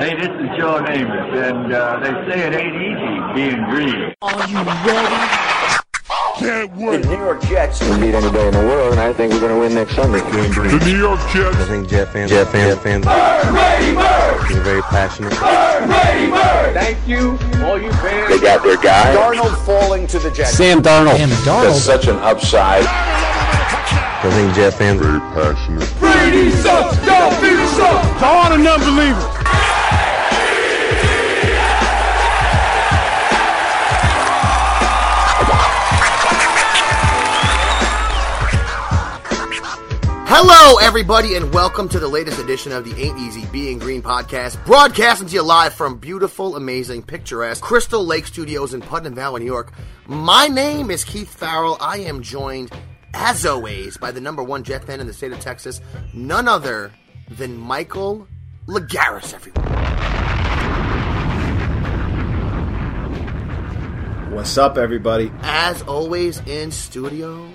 Hey, this is Joe Namath, and uh, they say it ain't easy being green. Are you ready? Can't wait. The New York Jets can beat anybody in the world, and I think we're going to win next Sunday. The New York Jets. I think Jet fans, Jet fans, Jet fans, are very passionate. Thank you, all you fans. They got their guy. Darnold falling to the Jets. Sam Darnold. Sam That's Darnold. such an upside. I think Jet fans are Very passionate. Brady sucks. Don't be sucks. To all the non-believers. Hello, everybody, and welcome to the latest edition of the Ain't Easy Being Green podcast, broadcasting to you live from beautiful, amazing, picturesque Crystal Lake Studios in Putnam Valley, New York. My name is Keith Farrell. I am joined, as always, by the number one Jet fan in the state of Texas, none other than Michael Lagaris, everyone. What's up, everybody? As always, in studio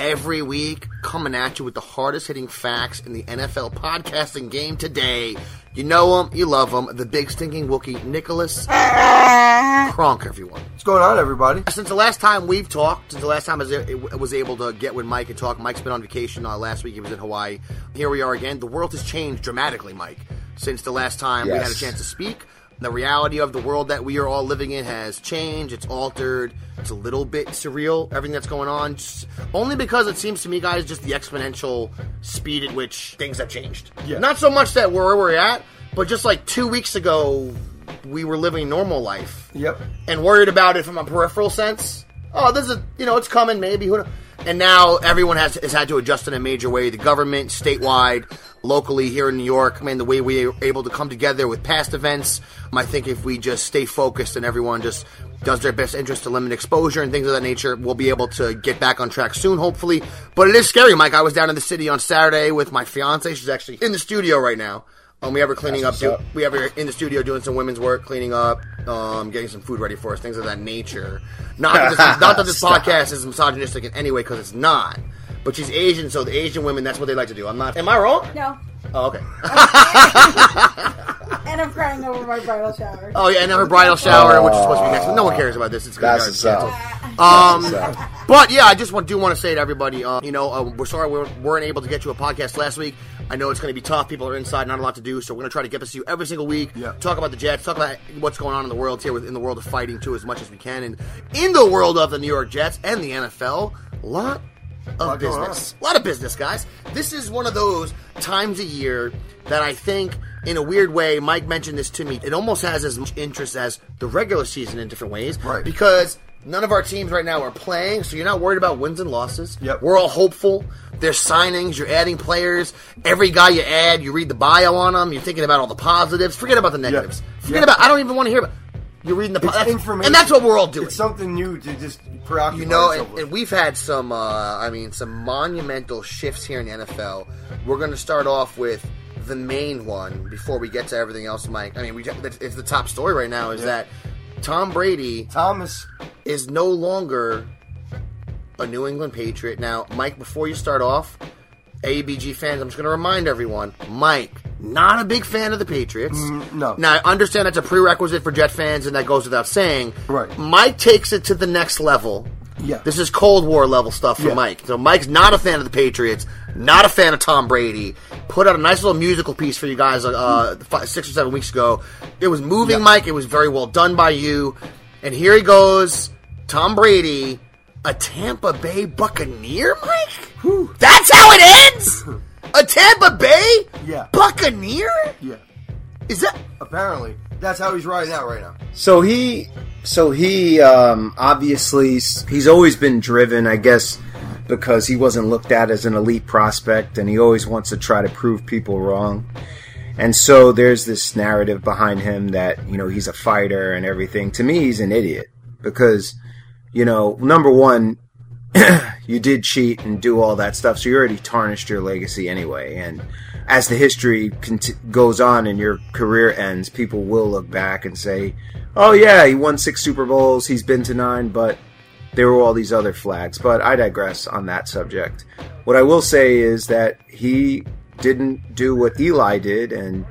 every week, coming at you with the hardest hitting facts in the NFL podcasting game today. You know him, you love him, the big stinking Wookie, Nicholas Kronk, everyone. What's going on, everybody? Since the last time we've talked, since the last time I was, was able to get with Mike and talk, Mike's been on vacation uh, last week. He was in Hawaii. Here we are again. The world has changed dramatically, Mike, since the last time we had a chance to speak. The reality of the world that we are all living in has changed. It's altered. It's a little bit surreal. Everything that's going on, just, only because it seems to me, guys, just the exponential speed at which things have changed. Yeah. Not so much that where we're at, but just like two weeks ago, we were living normal life Yep. and worried about it from a peripheral sense. Oh, this is you know it's coming maybe. Who kno- And now everyone has has had to adjust in a major way. The government, statewide, locally here in New York. I mean, the way we were able to come together with past events. um, I think if we just stay focused and everyone just does their best interest to limit exposure and things of that nature, we'll be able to get back on track soon, hopefully. But it is scary, Mike. I was down in the city on Saturday with my fiance. She's actually in the studio right now. Um, we have her cleaning up. That's Do, up. we have her in the studio doing some women's work, cleaning up, um, getting some food ready for us, things of that nature. Not that this, not that this podcast is misogynistic in any way, because it's not. But she's Asian, so the Asian women, that's what they like to do. I'm not. Am I wrong? No. Oh, okay. And I'm crying over my bridal shower. Oh yeah, and her bridal shower, which is supposed to be next. No one cares about this. It's gonna That's be canceled. Um, That's what's up. but yeah, I just want, do want to say to everybody, uh, you know, uh, we're sorry we weren't, weren't able to get you a podcast last week. I know it's going to be tough. People are inside, not a lot to do, so we're going to try to get this to you every single week. Yeah. Talk about the Jets, talk about what's going on in the world here, in the world of fighting too, as much as we can, and in the world of the New York Jets and the NFL, a lot of Lot business. A lot of business, guys. This is one of those times a year that I think, in a weird way, Mike mentioned this to me. It almost has as much interest as the regular season in different ways. Right. Because none of our teams right now are playing, so you're not worried about wins and losses. Yep. We're all hopeful. There's signings. You're adding players. Every guy you add, you read the bio on them. You're thinking about all the positives. Forget about the negatives. Forget Yeah. about. I don't even want to hear about. You're reading the. po- that's- information. and that's what we're all doing. It's something new to just preoccupy You know, and, and we've had some, uh, I mean, some monumental shifts here in the NFL. We're going to start off with the main one before we get to everything else, Mike. I mean, we it's it's the top story right now is that Tom Brady Thomas. Is no longer a New England Patriot. Now, Mike, before you start off, ABG fans, I'm just going to remind everyone, Mike, not a big fan of the Patriots. Mm, no. Now, I understand that's a prerequisite for Jet fans, and that goes without saying. Right. Mike takes it to the next level. Yeah. This is Cold War level stuff for Yeah. Mike. So Mike's not a fan of the Patriots, not a fan of Tom Brady. Put out a nice little musical piece for you guys uh, five, six or seven weeks ago. It was moving, Yeah. Mike. It was very well done by you. And here he goes, Tom Brady, a Tampa Bay Buccaneer, Mike. That's how it ends. A Tampa Bay Yeah. Buccaneer. Yeah. Is that? Apparently, that's how he's riding out right now. So he, so he, um, obviously, he's always been driven, I guess, because he wasn't looked at as an elite prospect, and he always wants to try to prove people wrong. And so there's this narrative behind him that you know he's a fighter and everything. To me, he's an idiot because, you know, number one, you did cheat and do all that stuff, so you already tarnished your legacy anyway. And as the history cont- goes on and your career ends, people will look back and say, "Oh yeah, he won six Super Bowls, he's been to nine, but there were all these other flags." But I digress on that subject. What I will say is that he didn't do what Eli did and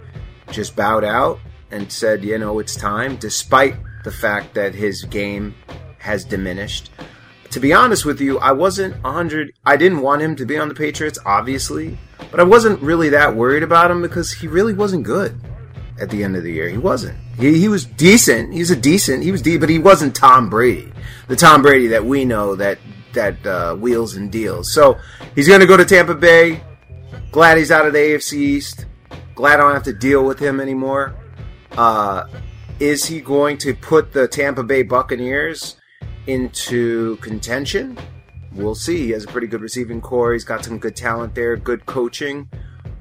just bowed out and said, you know, it's time, despite the fact that his game has diminished. To be honest with you, I wasn't 100. I didn't want him to be on the Patriots, obviously, but I wasn't really that worried about him because he really wasn't good at the end of the year. He wasn't. He, he was decent. He was a decent. He was de- but he wasn't Tom Brady, the Tom Brady that we know that that uh, wheels and deals. So he's going to go to Tampa Bay. Glad he's out of the AFC East. Glad I don't have to deal with him anymore. Uh, is he going to put the Tampa Bay Buccaneers into contention? We'll see. He has a pretty good receiving corps. He's got some good talent there, good coaching.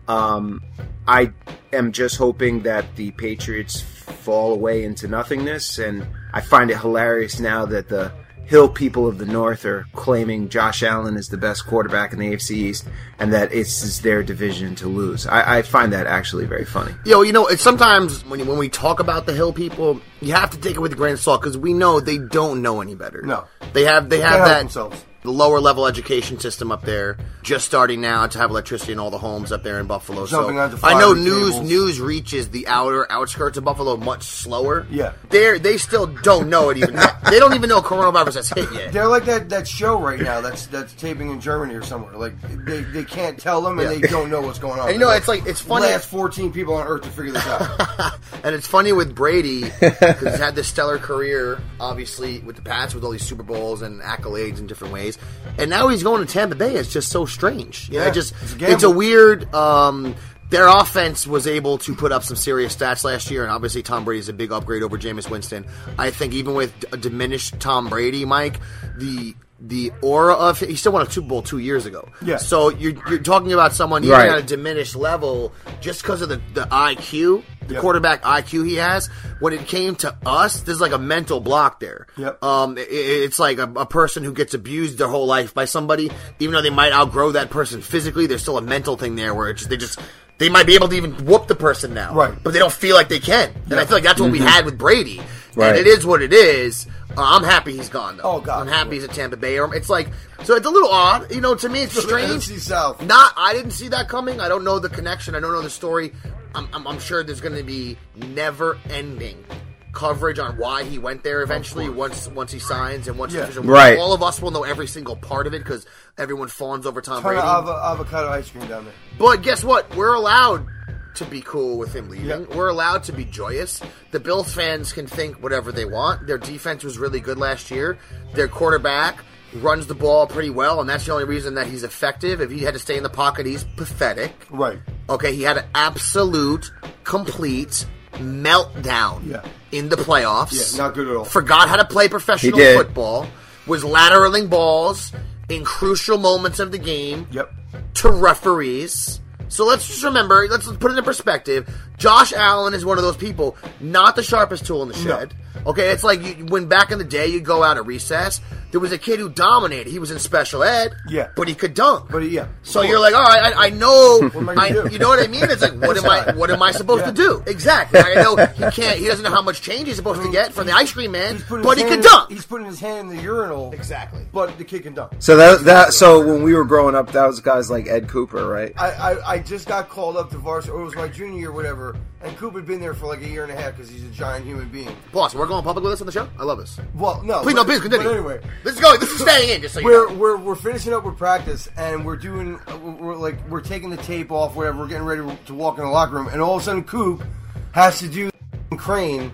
Um, I am just hoping that the Patriots fall away into nothingness, and I find it hilarious now that the Hill people of the North are claiming Josh Allen is the best quarterback in the AFC East, and that it's, it's their division to lose. I, I find that actually very funny. Yo, you know, it's sometimes when when we talk about the Hill people, you have to take it with a grain of salt because we know they don't know any better. No. they have they They have can't help that themselves. The lower level education system up there, just starting now to have electricity in all the homes up there in Buffalo. Jumping so I know news news reaches the outer outskirts of Buffalo much slower. Yeah. they they still don't know it even. they don't even know coronavirus has hit yet. They're like that, that show right now that's that's taping in Germany or somewhere. Like they, they can't tell them and Yeah. they don't know what's going on. And you know, They're it's like- it's funny- Last fourteen people on Earth to figure this out. And it's funny with Brady because he's had this stellar career, obviously with the Pats, with all these Super Bowls and accolades in different ways, and now he's going to Tampa Bay. It's just so strange. You know, Yeah, it just it's a it's a weird. Um, their offense was able to put up some serious stats last year, and obviously Tom Brady is a big upgrade over Jameis Winston. I think even with a diminished Tom Brady, Mike, the the aura of he still won a Super Bowl two years ago. Yeah. So you're you're talking about someone even Right. at a diminished level just because of the the IQ, the Yep. quarterback IQ he has. When it came to us, there's like a mental block there. Yep. Um, i- i it's like a, a person who gets abused their whole life by somebody, even though they might outgrow that person physically. There's still a mental thing there where it's just, they just they might be able to even whoop the person now, Right. But they don't feel like they can. And I feel like that's what we had with Brady. Right. And it is what it is. Uh, I'm happy he's gone though. Oh, God. I'm happy he's at Tampa Bay. Or It's like so. It's a little odd, you know. To me, it's strange. NFC South. Not, I didn't see that coming. I don't know the connection. I don't know the story. I'm, I'm, I'm sure there's going to be never-ending coverage on why he went there eventually. Once once he signs and once Yeah. official- Right. all of us will know every single part of it because everyone fawns over Tom Ton Brady. of avo- avocado ice cream down there. But guess what? We're allowed to be cool with him leaving. Yeah. We're allowed to be joyous. The Bills fans can think whatever they want. Their defense was really good last year. Their quarterback runs the ball pretty well, and that's the only reason that he's effective. If he had to stay in the pocket, he's pathetic. Right. Okay, he had an absolute, complete meltdown Yeah. in the playoffs. Yeah, not good at all. Forgot how to play professional He did. football. Was lateraling balls in crucial moments of the game Yep. to referees. So let's just remember, let's put it in perspective. Josh Allen is one of those people, not the sharpest tool in the shed. Okay, it's like you, when back in the day you go out at recess, there was a kid who dominated. He was in special ed, Yeah. but he could dunk. But yeah. So you're like, all right, I, I know, am I gonna I, you know what I mean? It's like, what am I, what am I supposed to do? Exactly. I know he can't, he doesn't know how much change he's supposed to get from the ice cream man, but he his can hand- dunk. He's putting his hand in the urinal. Exactly. But the kid can dunk. So that that so when we were growing up, that was guys like Ed Cooper, right? I, I, I just got called up to varsity, or it was my junior year, whatever. And Cooper had been there for like a year and a half because he's a giant human being. Boss, we're going public with this on the show. I love this. Well, no, Please, but, no, please continue. But anyway, this is going. This is staying in. Just so we're, know. we're we're finishing up with practice, and we're doing we're, we're like we're taking the tape off, whatever. We're getting ready to walk in the locker room, and all of a sudden, Coop has to do crane.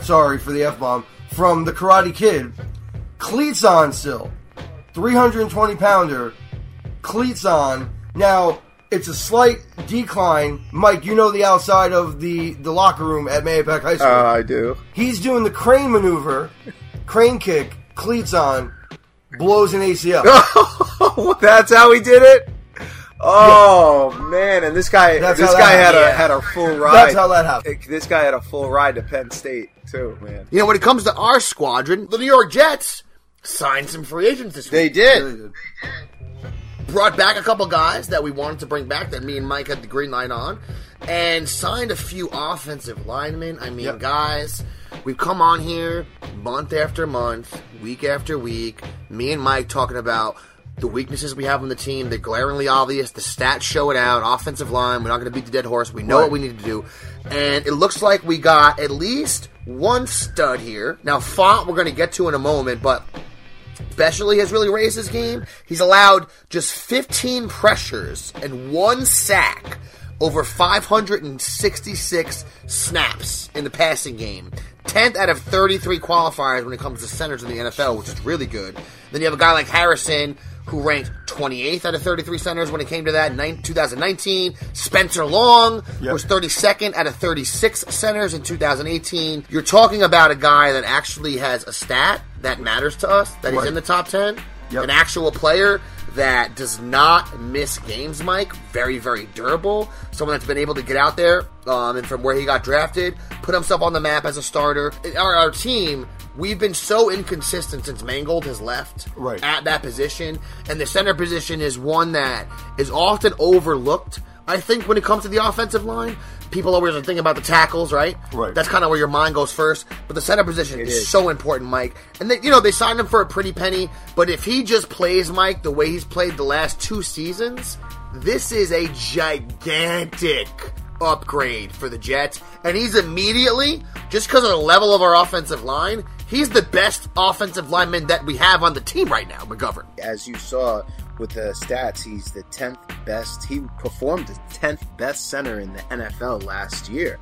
Sorry for the f bomb from the Karate Kid. Cleats on still, three hundred and twenty pounder. Cleats on now. It's a slight decline. Mike, you know the outside of the, the locker room at Mahopac High School. Uh, I do. He's doing the crane maneuver, crane kick, cleats on, blows an ACL. That's how he did it. Oh man! And this guy, That's this guy that had a happened. had a full ride. That's how that happened. This guy had a full ride to Penn State too, man. You know, when it comes to our squadron, the New York Jets signed some free agents this week. They week. did. Brought back a couple guys that we wanted to bring back that me and Mike had the green light on, and signed a few offensive linemen. I mean, Yep. guys, we've come on here month after month, week after week. Me and Mike talking about the weaknesses we have on the team. They're glaringly obvious. The stats show it out. Offensive line, we're not going to beat the dead horse. We know Right. what we need to do. And it looks like we got at least one stud here. Now, Fant, we're going to get to in a moment, but Beshley has really raised his game. He's allowed just 15 pressures and one sack over 566 snaps in the passing game. 10th out of 33 qualifiers when it comes to centers in the NFL, which is really good. Then you have a guy like Harrison who ranked 28th out of 33 centers when it came to that in 2019. Spencer Long Yep. was 32nd out of 36 centers in 2018. You're talking about a guy that actually has a stat that matters to us, that he's Right. in the top 10, Yep. an actual player that does not miss games, Mike. Very, very durable. Someone that's been able to get out there um, and from where he got drafted, put himself on the map as a starter. Our, our team, we've been so inconsistent since Mangold has left Right. at that position. And the center position is one that is often overlooked. I think when it comes to the offensive line, people always are thinking about the tackles, right? Right. That's kind of where your mind goes first. But the center position is, is. so important, Mike. And they, you know they signed him for a pretty penny. But if he just plays, Mike, the way he's played the last two seasons, this is a gigantic upgrade for the Jets. And he's immediately, just because of the level of our offensive line, he's the best offensive lineman that we have on the team right now, McGovern. As you saw with the stats, he's the 10th best. He performed the 10th best center in the NFL last year.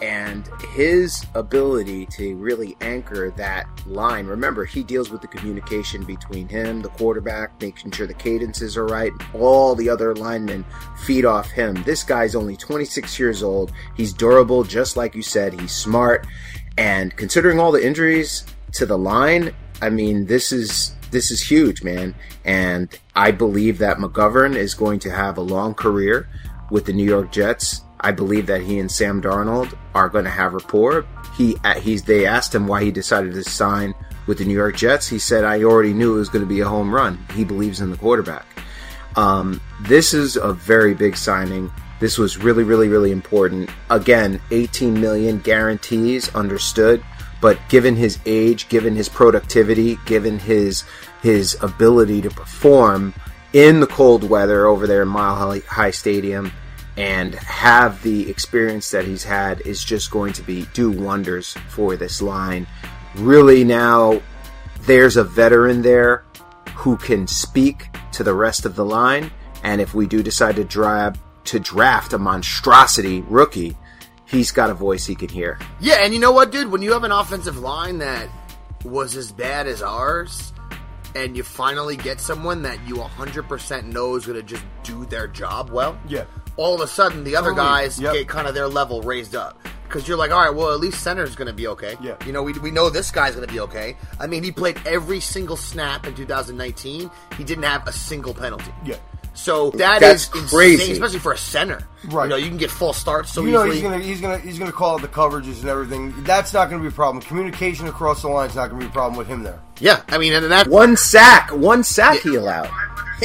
And his ability to really anchor that line, remember, he deals with the communication between him, the quarterback, making sure the cadences are right. All the other linemen feed off him. This guy's only 26 years old. He's durable, just like you said. He's smart. And considering all the injuries to the line, I mean, this is this is huge, man. And I believe that McGovern is going to have a long career with the New York Jets. I believe that he and Sam Darnold are going to have rapport. He uh, he's they asked him why he decided to sign with the New York Jets. He said, "I already knew it was going to be a home run." He believes in the quarterback. Um, this is a very big signing. This was really, really, really important. Again, 18 million guarantees, understood. But given his age, given his productivity, given his his ability to perform in the cold weather over there in Mile High- Stadium, and have the experience that he's had, is just going to be do wonders for this line. Really, now there's a veteran there who can speak to the rest of the line. And if we do decide to draft to draft a monstrosity rookie, he's got a voice he can hear. Yeah, and you know what, dude? When you have an offensive line that was as bad as ours, and you finally get someone that you 100% know is going to just do their job well, Yeah. all of a sudden the other Totally. guys Yep. get kind of their level raised up. Because you're like, all right, well, at least center's going to be okay. Yeah. You know, we, we know this guy's going to be okay. I mean, he played every single snap in 2019. He didn't have a single penalty. Yeah. So that That's is crazy. insane, especially for a center. Right. You know, you can get full starts so you know easily. he's gonna he's gonna he's gonna call out the coverages and everything. That's not gonna be a problem. Communication across the line is not gonna be a problem with him there. yeah, I mean, and that One sack, one sack he allowed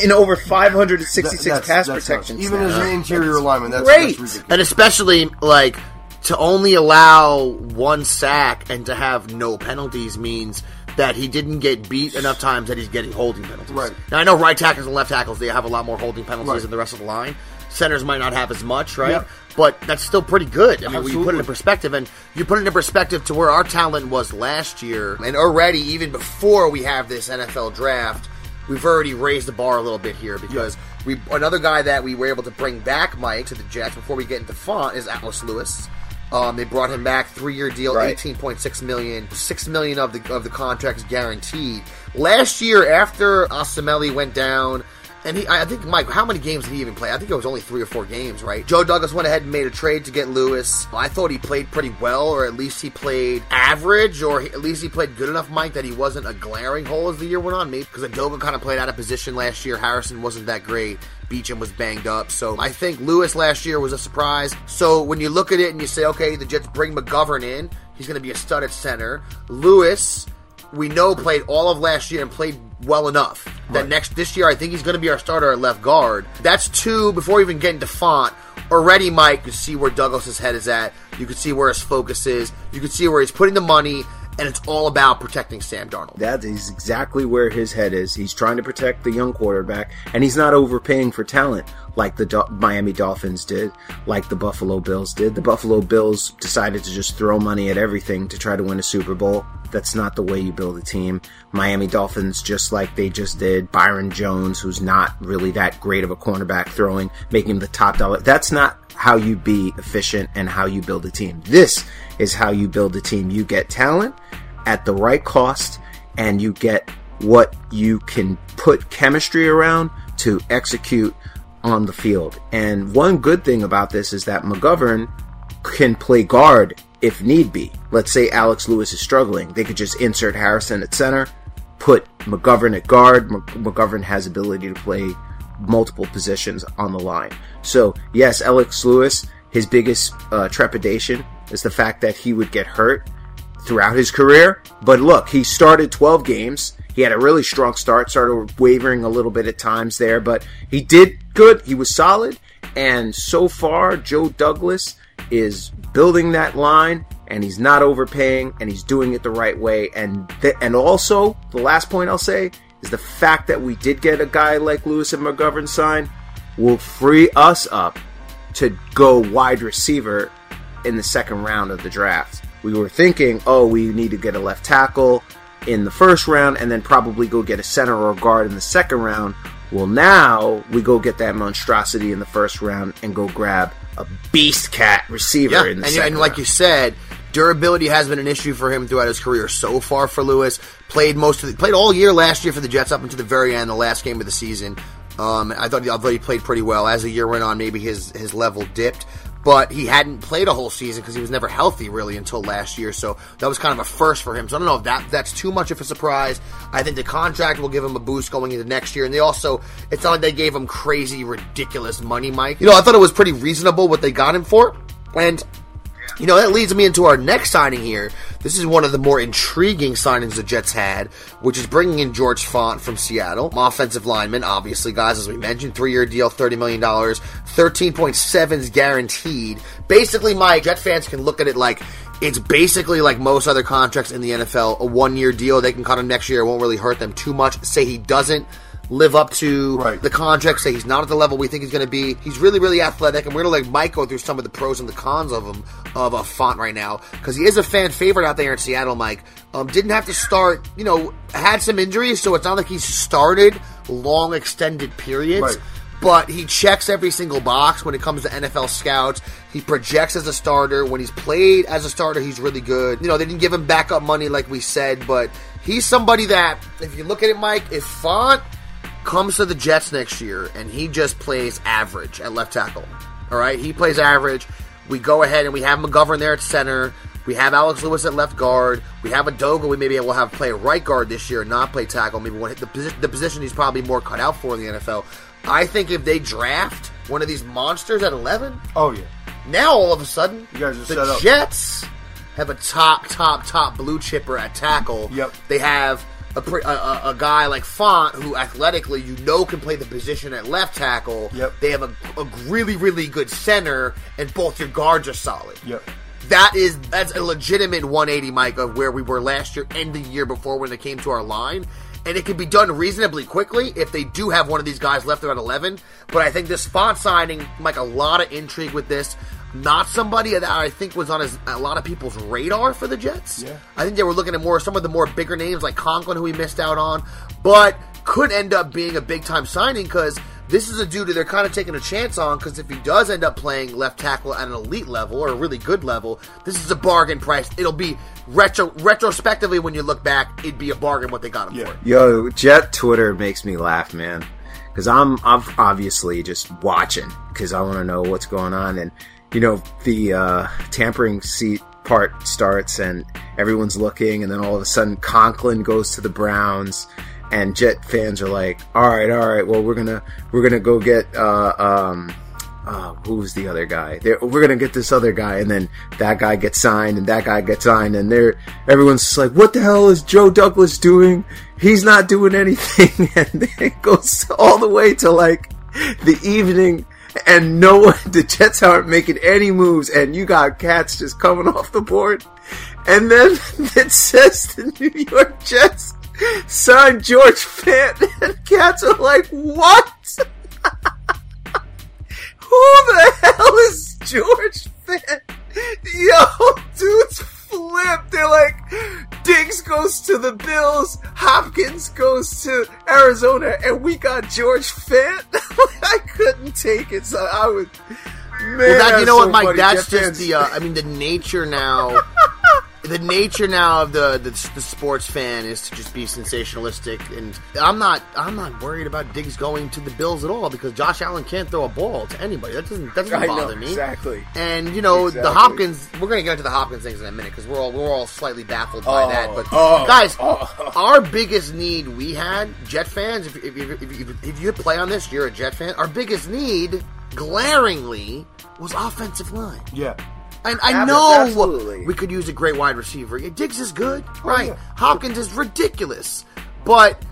in over 566 That- that's- pass that's protection nuts. Even as an interior lineman, that's, great. that's ridiculous. and especially like to only allow one sack and to have no penalties means that he didn't get beat enough times that he's getting holding penalties. Right. Now I know right tackles and left tackles they have a lot more holding penalties Right. than the rest of the line. Centers might not have as much, right? Yep. But that's still pretty good. I mean, when you put it in perspective, and you put it in perspective to where our talent was last year, and already even before we have this NFL draft, we've already raised the bar a little bit here because we another guy that we were able to bring back, Mike, to the Jets before we get into Fant is Alex Lewis. Um, they brought him back, three-year deal, Right. eighteen point six million. Six million of the of the contract is guaranteed. Last year, after Osemele went down, and he, I think, Mike, how many games did he even play? I think it was only three or four games, right? Joe Douglas went ahead and made a trade to get Lewis. I thought he played pretty well, or at least he played average, or at least he played good enough, Mike, that he wasn't a glaring hole as the year went on. Maybe because Edoga kind of played out of position last year. Harrison wasn't that great. Beachum was banged up. So I think Lewis last year was a surprise. So when you look at it and you say, okay, the Jets bring McGovern in, he's going to be a stud at center. Lewis, we know played all of last year and played well enough that next this year I think he's going to be our starter at left guard. That's two before even getting to Fant. Already, Mike, you see where Douglas's head is at. You can see where his focus is. You can see where he's putting the money. And it's all about protecting Sam Darnold. That is exactly where his head is. He's trying to protect the young quarterback, and he's not overpaying for talent like the Do- Miami Dolphins did, like the Buffalo Bills did. The Buffalo Bills decided to just throw money at everything to try to win a Super Bowl. That's not the way you build a team. Miami Dolphins, just like they just did, Byron Jones, who's not really that great of a cornerback throwing, making him the top dollar. That's not how you be efficient and how you build a team. This is how you build a team. You get talent at the right cost and you get what you can put chemistry around to execute on the field. And one good thing about this is that McGovern can play guard if need be. Let's say Alex Lewis is struggling. They could just insert Harrison at center, put McGovern at guard. McGovern has ability to play multiple positions on the line. So, yes, Alex Lewis, his biggest uh, trepidation is the fact that he would get hurt throughout his career. But look, he started 12 games. He had a really strong start, started wavering a little bit at times there, but he did good. He was solid. And so far, Joe Douglas is building that line and he's not overpaying and he's doing it the right way. And th- and also, the last point I'll say is the fact that we did get a guy like Lewis and McGovern signed will free us up to go wide receiver in the second round of the draft. We were thinking, oh, we need to get a left tackle in the first round and then probably go get a center or a guard in the second round. Well, now we go get that monstrosity in the first round and go grab a beast cat receiver Yeah, in the and, second and like round. you said, durability has been an issue for him throughout his career so far. For Lewis, played most of the, played all year last year for the Jets up until the very end, the last game of the season. Um, I thought although he played pretty well as the year went on, maybe his his level dipped. But he hadn't played a whole season because he was never healthy really until last year. So that was kind of a first for him. So I don't know if that that's too much of a surprise. I think the contract will give him a boost going into next year. And they also, it's not like they gave him crazy, ridiculous money, Mike. You know, I thought it was pretty reasonable what they got him for. And you know, that leads me into our next signing here. This is one of the more intriguing signings the Jets had, which is bringing in George Fant from Seattle. Offensive lineman, obviously, guys, as we mentioned, three year deal, $30 million, 13.7 is guaranteed. Basically, my Jet fans can look at it like it's basically like most other contracts in the NFL, a one year deal. They can cut him next year, it won't really hurt them too much. Say he doesn't live up to Right. the contract, say he's not at the level we think he's going to be. He's really, really athletic, and we're going to let Mike go through some of the pros and the cons of him, of a Fant right now, because he is a fan favorite out there in Seattle, Mike. Um, didn't have to start, you know, had some injuries, so it's not like he started long, extended periods. Right. But he checks every single box when it comes to NFL scouts. He projects as a starter. When he's played as a starter, he's really good. You know, they didn't give him backup money like we said, but he's somebody that, if you look at it, Mike, if Fant comes to the Jets next year and he just plays average at left tackle, all right, he plays average. We go ahead and we have McGovern there at center. We have Alex Lewis at left guard. We have Edoga. We maybe will have play right guard this year, and not play tackle. Maybe one, the, posi- the position he's probably more cut out for in the NFL. I think if they draft one of these monsters at 11, Oh yeah. now all of a sudden, You guys are the set up. Jets have a top, top, top blue chipper at tackle. Yep. They have a, a, a, guy like Fant who athletically you know can play the position at left tackle. Yep. They have a, a really, really good center, and both your guards are solid. Yep. That is that's a legitimate 180, Mike, of where we were last year and the year before when it came to our line. And it can be done reasonably quickly if they do have one of these guys left around 11. But I think this Fant signing, Mike, a lot of intrigue with this. Not somebody that I think was on his, a lot of people's radar for the Jets. Yeah. I think they were looking at more some of the more bigger names like Conklin, who we missed out on, but could end up being a big time signing because this is a dude that they're kind of taking a chance on because if he does end up playing left tackle at an elite level or a really good level, this is a bargain price. It'll be retro retrospectively when you look back, it'd be a bargain what they got him Yeah. for. Yo, Jet Twitter makes me laugh, man. Because I'm, I'm obviously just watching because I want to know what's going on. And, you know, the uh, tampering seat part starts and everyone's looking. And then all of a sudden, Conklin goes to the Browns. And Jet fans are like, all right, all right, well, we're to, we're to go get, uh, um, uh, who's the other guy? They're, we're gonna get this other guy, and then that guy gets signed, and that guy gets signed, and they're everyone's like, "What the hell is Joe Douglas doing? He's not doing anything." And it goes all the way to like the evening, and no one, the Jets aren't making any moves, and you got cats just coming off the board, and then it says the New York Jets signed George Fant, and cats are like, what? Who the hell is George Fant? Yo, dudes flip. They're like, Diggs goes to the Bills, Hopkins goes to Arizona, and we got George Fant. I couldn't take it, so I would. Man, Well, that, you know so what, Mike? That's just fans- the. Uh, I mean, the nature now. the nature now of the, the the sports fan is to just be sensationalistic, and I'm not. I'm not worried about Diggs going to the Bills at all because Josh Allen can't throw a ball to anybody. That doesn't that doesn't I know, bother me. exactly. And you know Exactly. the Hopkins. We're gonna get into the Hopkins things in a minute because we're all we're all slightly baffled by Oh, that. But oh, guys, oh. our biggest need we had Jet fans. If if, if, if, if, if you play on this, you're a Jet fan. Our biggest need, glaringly, was offensive line. Yeah. And I Ab- know absolutely. we could use a great wide receiver. Diggs is good, Oh, right? yeah. Hopkins is ridiculous, but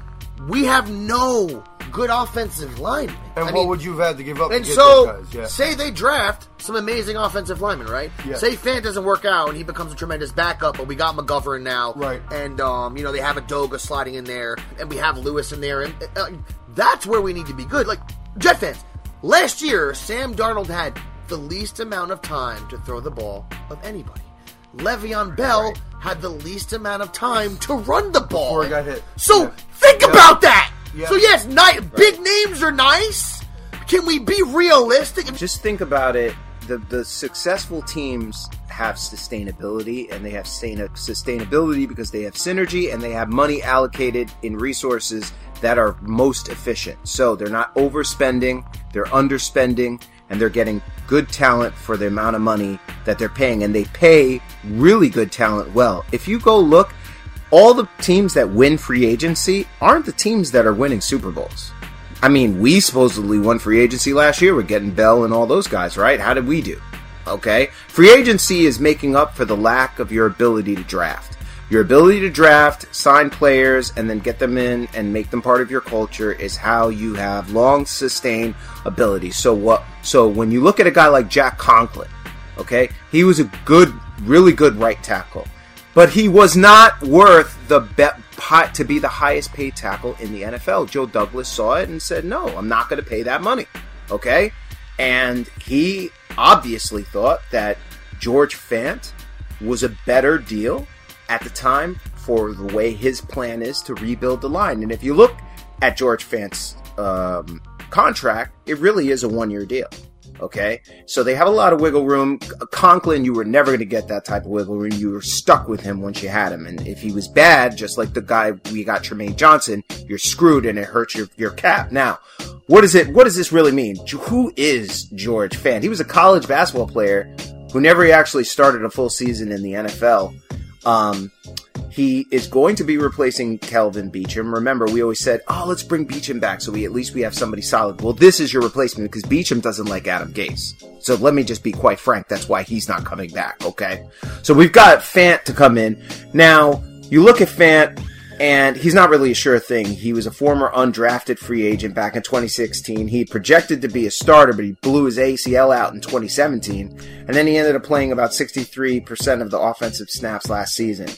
we have no good offensive linemen. And I what mean, would you have had to give up and to get so, guys? Yeah. say they draft some amazing offensive linemen, right? Yeah. Say Fant doesn't work out and he becomes a tremendous backup, but we got McGovern now, Right. And um, you know they have Edoga sliding in there, and we have Lewis in there, and uh, that's where we need to be good. Like Jet fans, last year Sam Darnold had the least amount of time to throw the ball of anybody. Le'Veon Bell had the least amount of time to run the ball Before he got hit. So Yeah. think Yeah. about that. Yeah. So yes, ni- big names are nice. Can we be realistic? just think about it. The the successful teams have sustainability, and they have sustain- sustainability because they have synergy and they have money allocated in resources that are most efficient. So they're not overspending, they're underspending, and they're getting good talent for the amount of money that they're paying, and they pay really good talent well. If you go look, all the teams that win free agency aren't the teams that are winning Super Bowls. I mean, we supposedly won free agency last year. We're getting Bell and all those guys, right? How did we do? Okay. Free agency is making up for the lack of your ability to draft. Your ability to draft, sign players, and then get them in and make them part of your culture is how you have long sustained ability. So what, so when you look at a guy like Jack Conklin, okay, he was a good, really good right tackle but he was not worth the bet to be the highest paid tackle in the NFL. Joe Douglas saw it and said, "No, I'm not going to pay that money." Okay, and he obviously thought that George Fant was a better deal at the time for the way his plan is to rebuild the line. And if you look at George Fant's um, contract, it really is a one-year deal. Okay, so they have a lot of wiggle room. Conklin, you were never going to get that type of wiggle room. You were stuck with him once you had him, and if he was bad, just like the guy we got, Trumaine Johnson, you're screwed, and it hurts your your cap. Now, what is it? What does this really mean? Who is George Fant? He was a college basketball player who never actually started a full season in the NFL. Um, he is going to be replacing Kelvin Beachum. Remember, we always said, "Oh, let's bring Beachum back, so we at least we have somebody solid." Well, this is your replacement because Beachum doesn't like Adam Gase. So let me just be quite frank. That's why he's not coming back. Okay. So we've got Fant to come in now. You look at Fant, and he's not really a sure thing. He was a former undrafted free agent back in 2016. He projected to be a starter, but he blew his ACL out in 2017, and then he ended up playing about 63% of the offensive snaps last season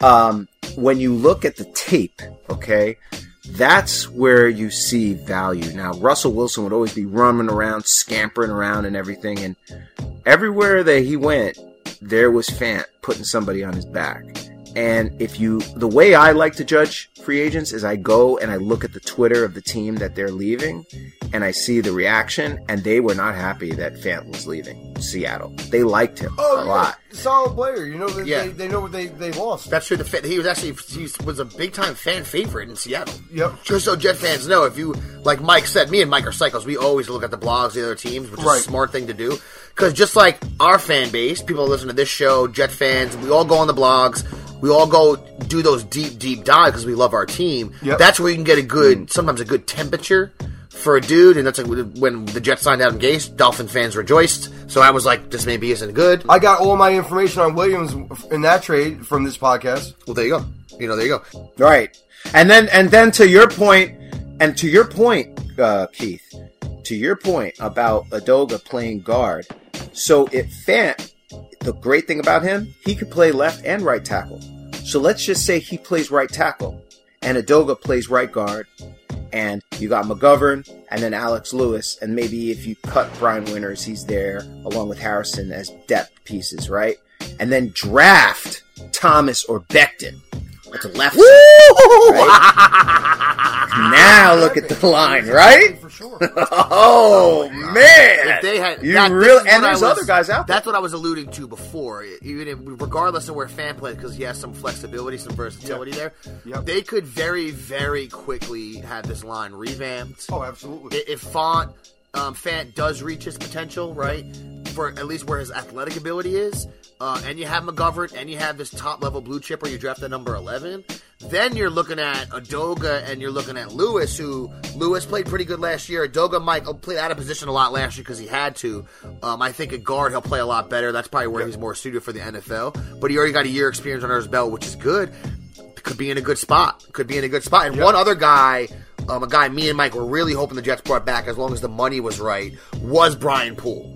um, when you look at the tape, okay, that's where you see value. Now, Russell Wilson would always be running around, scampering around, and everything, and everywhere that he went, there was Fant putting somebody on his back. And if you, the way I like to judge free agents is I go and I look at the Twitter of the team that they're leaving and I see the reaction and they were not happy that Fant was leaving Seattle. They liked him Oh, a yeah. lot. Solid player. You know, they, Yeah. they, they know what they, they lost. That's true. The fa- he was actually he was a big time fan favorite in Seattle. Yep. Just so Jet fans know, if you like Mike said, me and Mike are cycles. We always look at the blogs of the other teams, which is a smart thing to do. Because just like our fan base, people listen to this show, Jet fans, we all go on the blogs. We all go do those deep, deep dives because we love our team. Yep. That's where you can get a good, sometimes a good temperature for a dude. And that's like when the Jets signed Adam Gase, Dolphin fans rejoiced. So I was like, this maybe isn't good. I got all my information on Williams in that trade from this podcast. Well, there you go. You know, there you go. Right. And then and then to your point and to your point, uh, Keith, to your point about Edoga playing guard. So it Fant the great thing about him, he could play left and right tackle. So let's just say he plays right tackle and Edoga plays right guard and you got McGovern and then Alex Lewis, and maybe if you cut Brian Winters, he's there along with Harrison as depth pieces, right? And then draft Thomas or Becton at the left side. now look at the line, right? For sure. Oh man! If they had you that- really and there's was- other guys out there. That's what I was alluding to before. Even if, regardless of where Fant plays, because he has some flexibility, some versatility there, Yep. they could very, very quickly have this line revamped. Oh, absolutely. I- If Fant um, Fant does reach his potential, right, for at least where his athletic ability is, uh, and you have McGovern, and you have this top level blue chipper, you draft at number eleven. Then you're looking at Edoga, and you're looking at Lewis, who Lewis played pretty good last year. Edoga might play out of position a lot last year because he had to. Um, I think a guard he'll play a lot better. That's probably where he's more suited for the NFL. But he already got a year experience under his belt, which is good could be in a good spot. Could be in a good spot. And one other guy, um, a guy me and Mike were really hoping the Jets brought back as long as the money was right, was Brian Poole.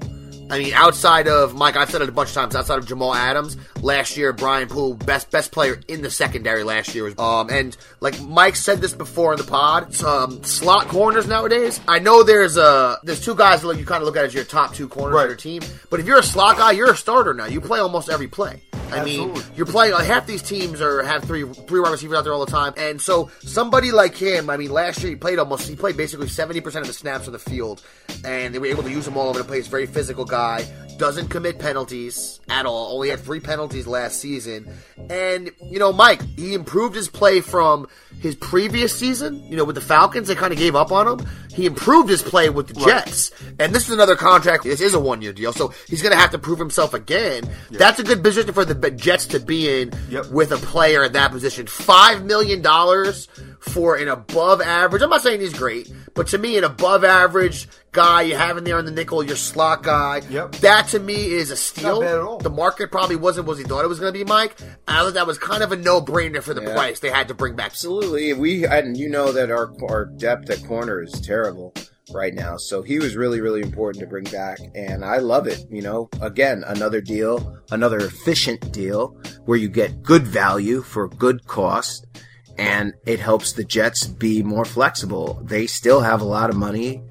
I mean, outside of Mike, I've said it a bunch of times. Outside of Jamal Adams, last year Brian Poole, best best player in the secondary last year. Um, and like Mike said this before in the pod, um, slot corners nowadays. I know there's uh there's two guys that you kind of look at as your top two corners Right. of your team, but if you're a slot guy, you're a starter now. You play almost every play. I mean, you're playing like half these teams are have three three wide receivers out there all the time, and so somebody like him. I mean, last year he played almost he played basically seventy percent of the snaps on the field, and they were able to use him all over the place. Very physical guy, doesn't commit penalties at all. Only had three penalties last season, and you know, Mike he improved his play from his previous season. You know, with the Falcons, they kind of gave up on him. He improved his play with the Jets, and this is another contract. This is a one year deal, so he's going to have to prove himself again. That's a good position for the Jets to be in Yep. with a player at that position. Five million dollars for an above average. I'm not saying he's great, but to me, an above average guy you have in there in the nickel, your slot guy. Yep. That to me is a steal. Not bad at all. The market probably wasn't what he thought it was going to be, Mike. I thought that was kind of a no brainer for the Yeah. price they had to bring back. Absolutely. We and you know that our our depth at corner is terrible right now. So he was really really important to bring back and I love it, you know. Again, another deal, another efficient deal where you get good value for good cost and it helps the Jets be more flexible. They still have a lot of money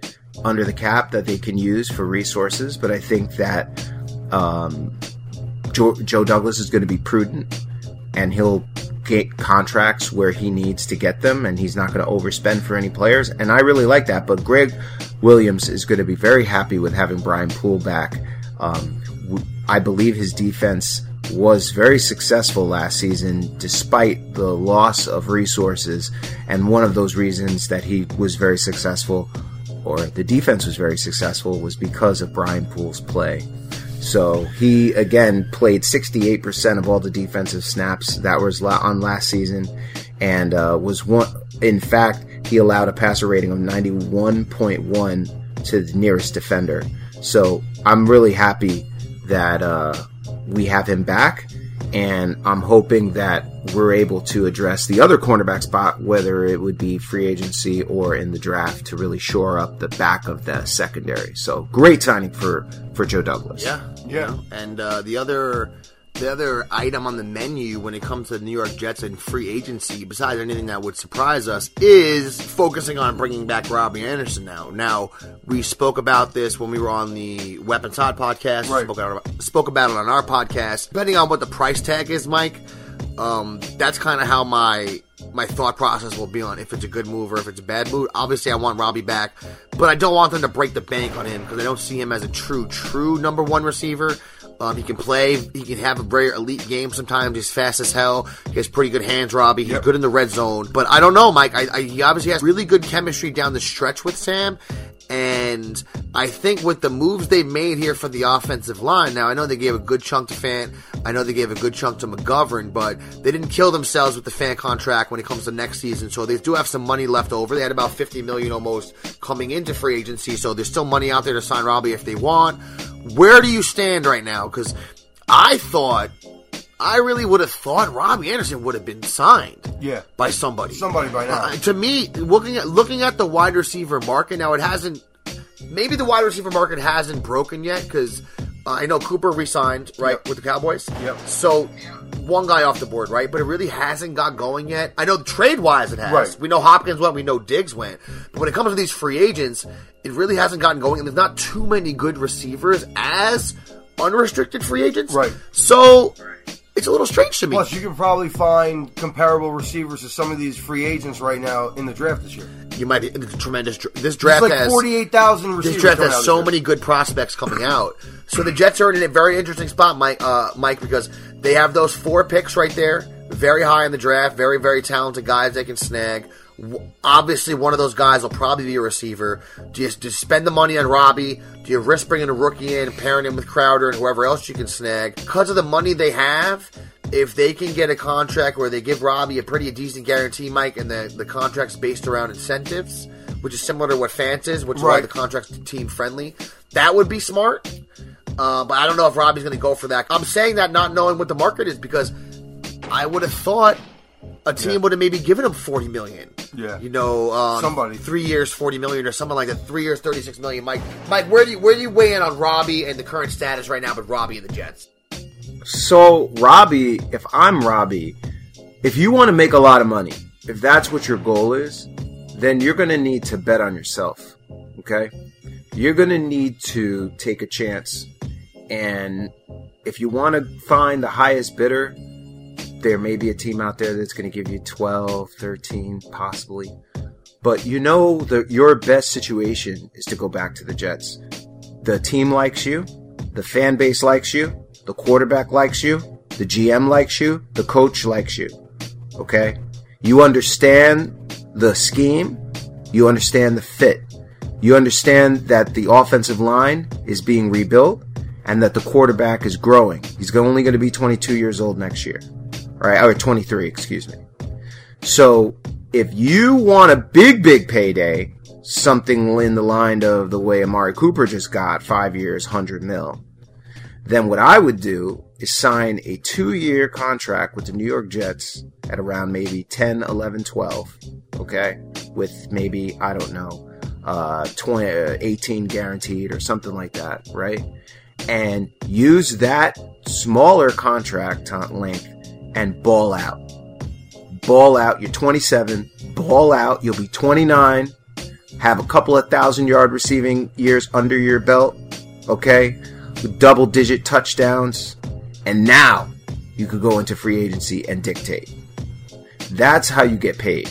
under the cap that they can use for resources, but I think that um, Joe, Joe Douglas is going to be prudent and he'll get contracts where he needs to get them and he's not going to overspend for any players. And I really like that. But Gregg Williams is going to be very happy with having Brian Poole back. Um, I believe his defense was very successful last season despite the loss of resources. And one of those reasons that he was very successful or the defense was very successful was because of Brian Poole's play. So he again played 68% of all the defensive snaps that was on last season, and uh, was one. In fact, he allowed a passer rating of 91.1 to the nearest defender. So I'm really happy that uh, we have him back, and I'm hoping that we're able to address the other cornerback spot, whether it would be free agency or in the draft, to really shore up the back of the secondary. So great signing for for Joe Douglas. Yeah, Yeah. And uh, the other the other item on the menu when it comes to the New York Jets and free agency, besides anything that would surprise us, is focusing on bringing back Robby Anderson. Now, now we spoke about this when we were on the Weapons Hot podcast. Right. Spoke, about, spoke about it on our podcast. Depending on what the price tag is, Mike, um, that's kind of how my my thought process will be on if it's a good move or if it's a bad move. Obviously, I want Robby back, but I don't want them to break the bank on him because I don't see him as a true, true number one receiver. Um, he can play. He can have a very elite game. Sometimes he's fast as hell. He has pretty good hands, Robby. He's good in the red zone. But I don't know, Mike. I, I, he obviously has really good chemistry down the stretch with Sam. And I think with the moves they made here for the offensive line, now I know they gave a good chunk to Fant. I know they gave a good chunk to McGovern, but they didn't kill themselves with the Fant contract when it comes to next season. So they do have some money left over. They had about 50 million almost coming into free agency. So there's still money out there to sign Robby if they want. Where do you stand right now? Because I thought, I really would have thought Robby Anderson would have been signed Yeah. by somebody. Somebody by now. Uh, to me, looking at looking at the wide receiver market now, it hasn't. Maybe the wide receiver market hasn't broken yet because Uh, I know Cooper re-signed right Yep. with the Cowboys. Yep. So one guy off the board, right? But it really hasn't got going yet. I know trade wise it has. Right. We know Hopkins went. We know Diggs went. But when it comes to these free agents, it really hasn't gotten going. And there's not too many good receivers as unrestricted free agents. Right. So it's a little strange to me. Plus, you can probably find comparable receivers to some of these free agents right now in the draft this year. you might be it's a tremendous. This draft like has 48,000 receivers. This draft has so year. many good prospects coming out. So the Jets are in a very interesting spot, Mike. Uh, Mike, because they have those four picks right there, very high in the draft, very very talented guys they can snag. Obviously, one of those guys will probably be a receiver. Do you, do you spend the money on Robby? Do you risk bringing a rookie in, pairing him with Crowder and whoever else you can snag? Because of the money they have, if they can get a contract where they give Robby a pretty decent guarantee, Mike, and the, the contract's based around incentives, which is similar to what Fant's is, which is why the contract's team friendly. That would be smart. Uh, but I don't know if Robby's going to go for that. I'm saying that not knowing what the market is because I would have thought a team would have maybe given him 40 million. Yeah. You know, um, Somebody. three years, 40 million or something like that. Three years, 36 million. Mike, Mike, where do you where do you weigh in on Robby and the current status right now with Robby and the Jets? So, Robby, if I'm Robby, if you want to make a lot of money, if that's what your goal is, then you're going to need to bet on yourself. Okay? You're going to need to take a chance. And if you want to find the highest bidder, there may be a team out there that's going to give you 12, 13, possibly. But you know that your best situation is to go back to the Jets. The team likes you, the fan base likes you, the quarterback likes you, the GM likes you, the coach likes you. Okay? You understand the scheme, you understand the fit. You understand that the offensive line is being rebuilt and that the quarterback is growing. He's only going to be 22 years old next year. Right? Or 23, excuse me. So, if you want a big, big payday, something in the line of the way Amari Cooper just got, five years, 100 mil, then what I would do is sign a two year contract with the New York Jets at around maybe 10, 11, 12. Okay. With maybe, I don't know, uh, 20, uh, 18 guaranteed or something like that. Right. And use that smaller contract length and ball out. Ball out. You're 27. Ball out. You'll be 29. Have a couple of thousand yard receiving years under your belt. Okay with double digit touchdowns, and now you could go into free agency and dictate. That's how you get paid.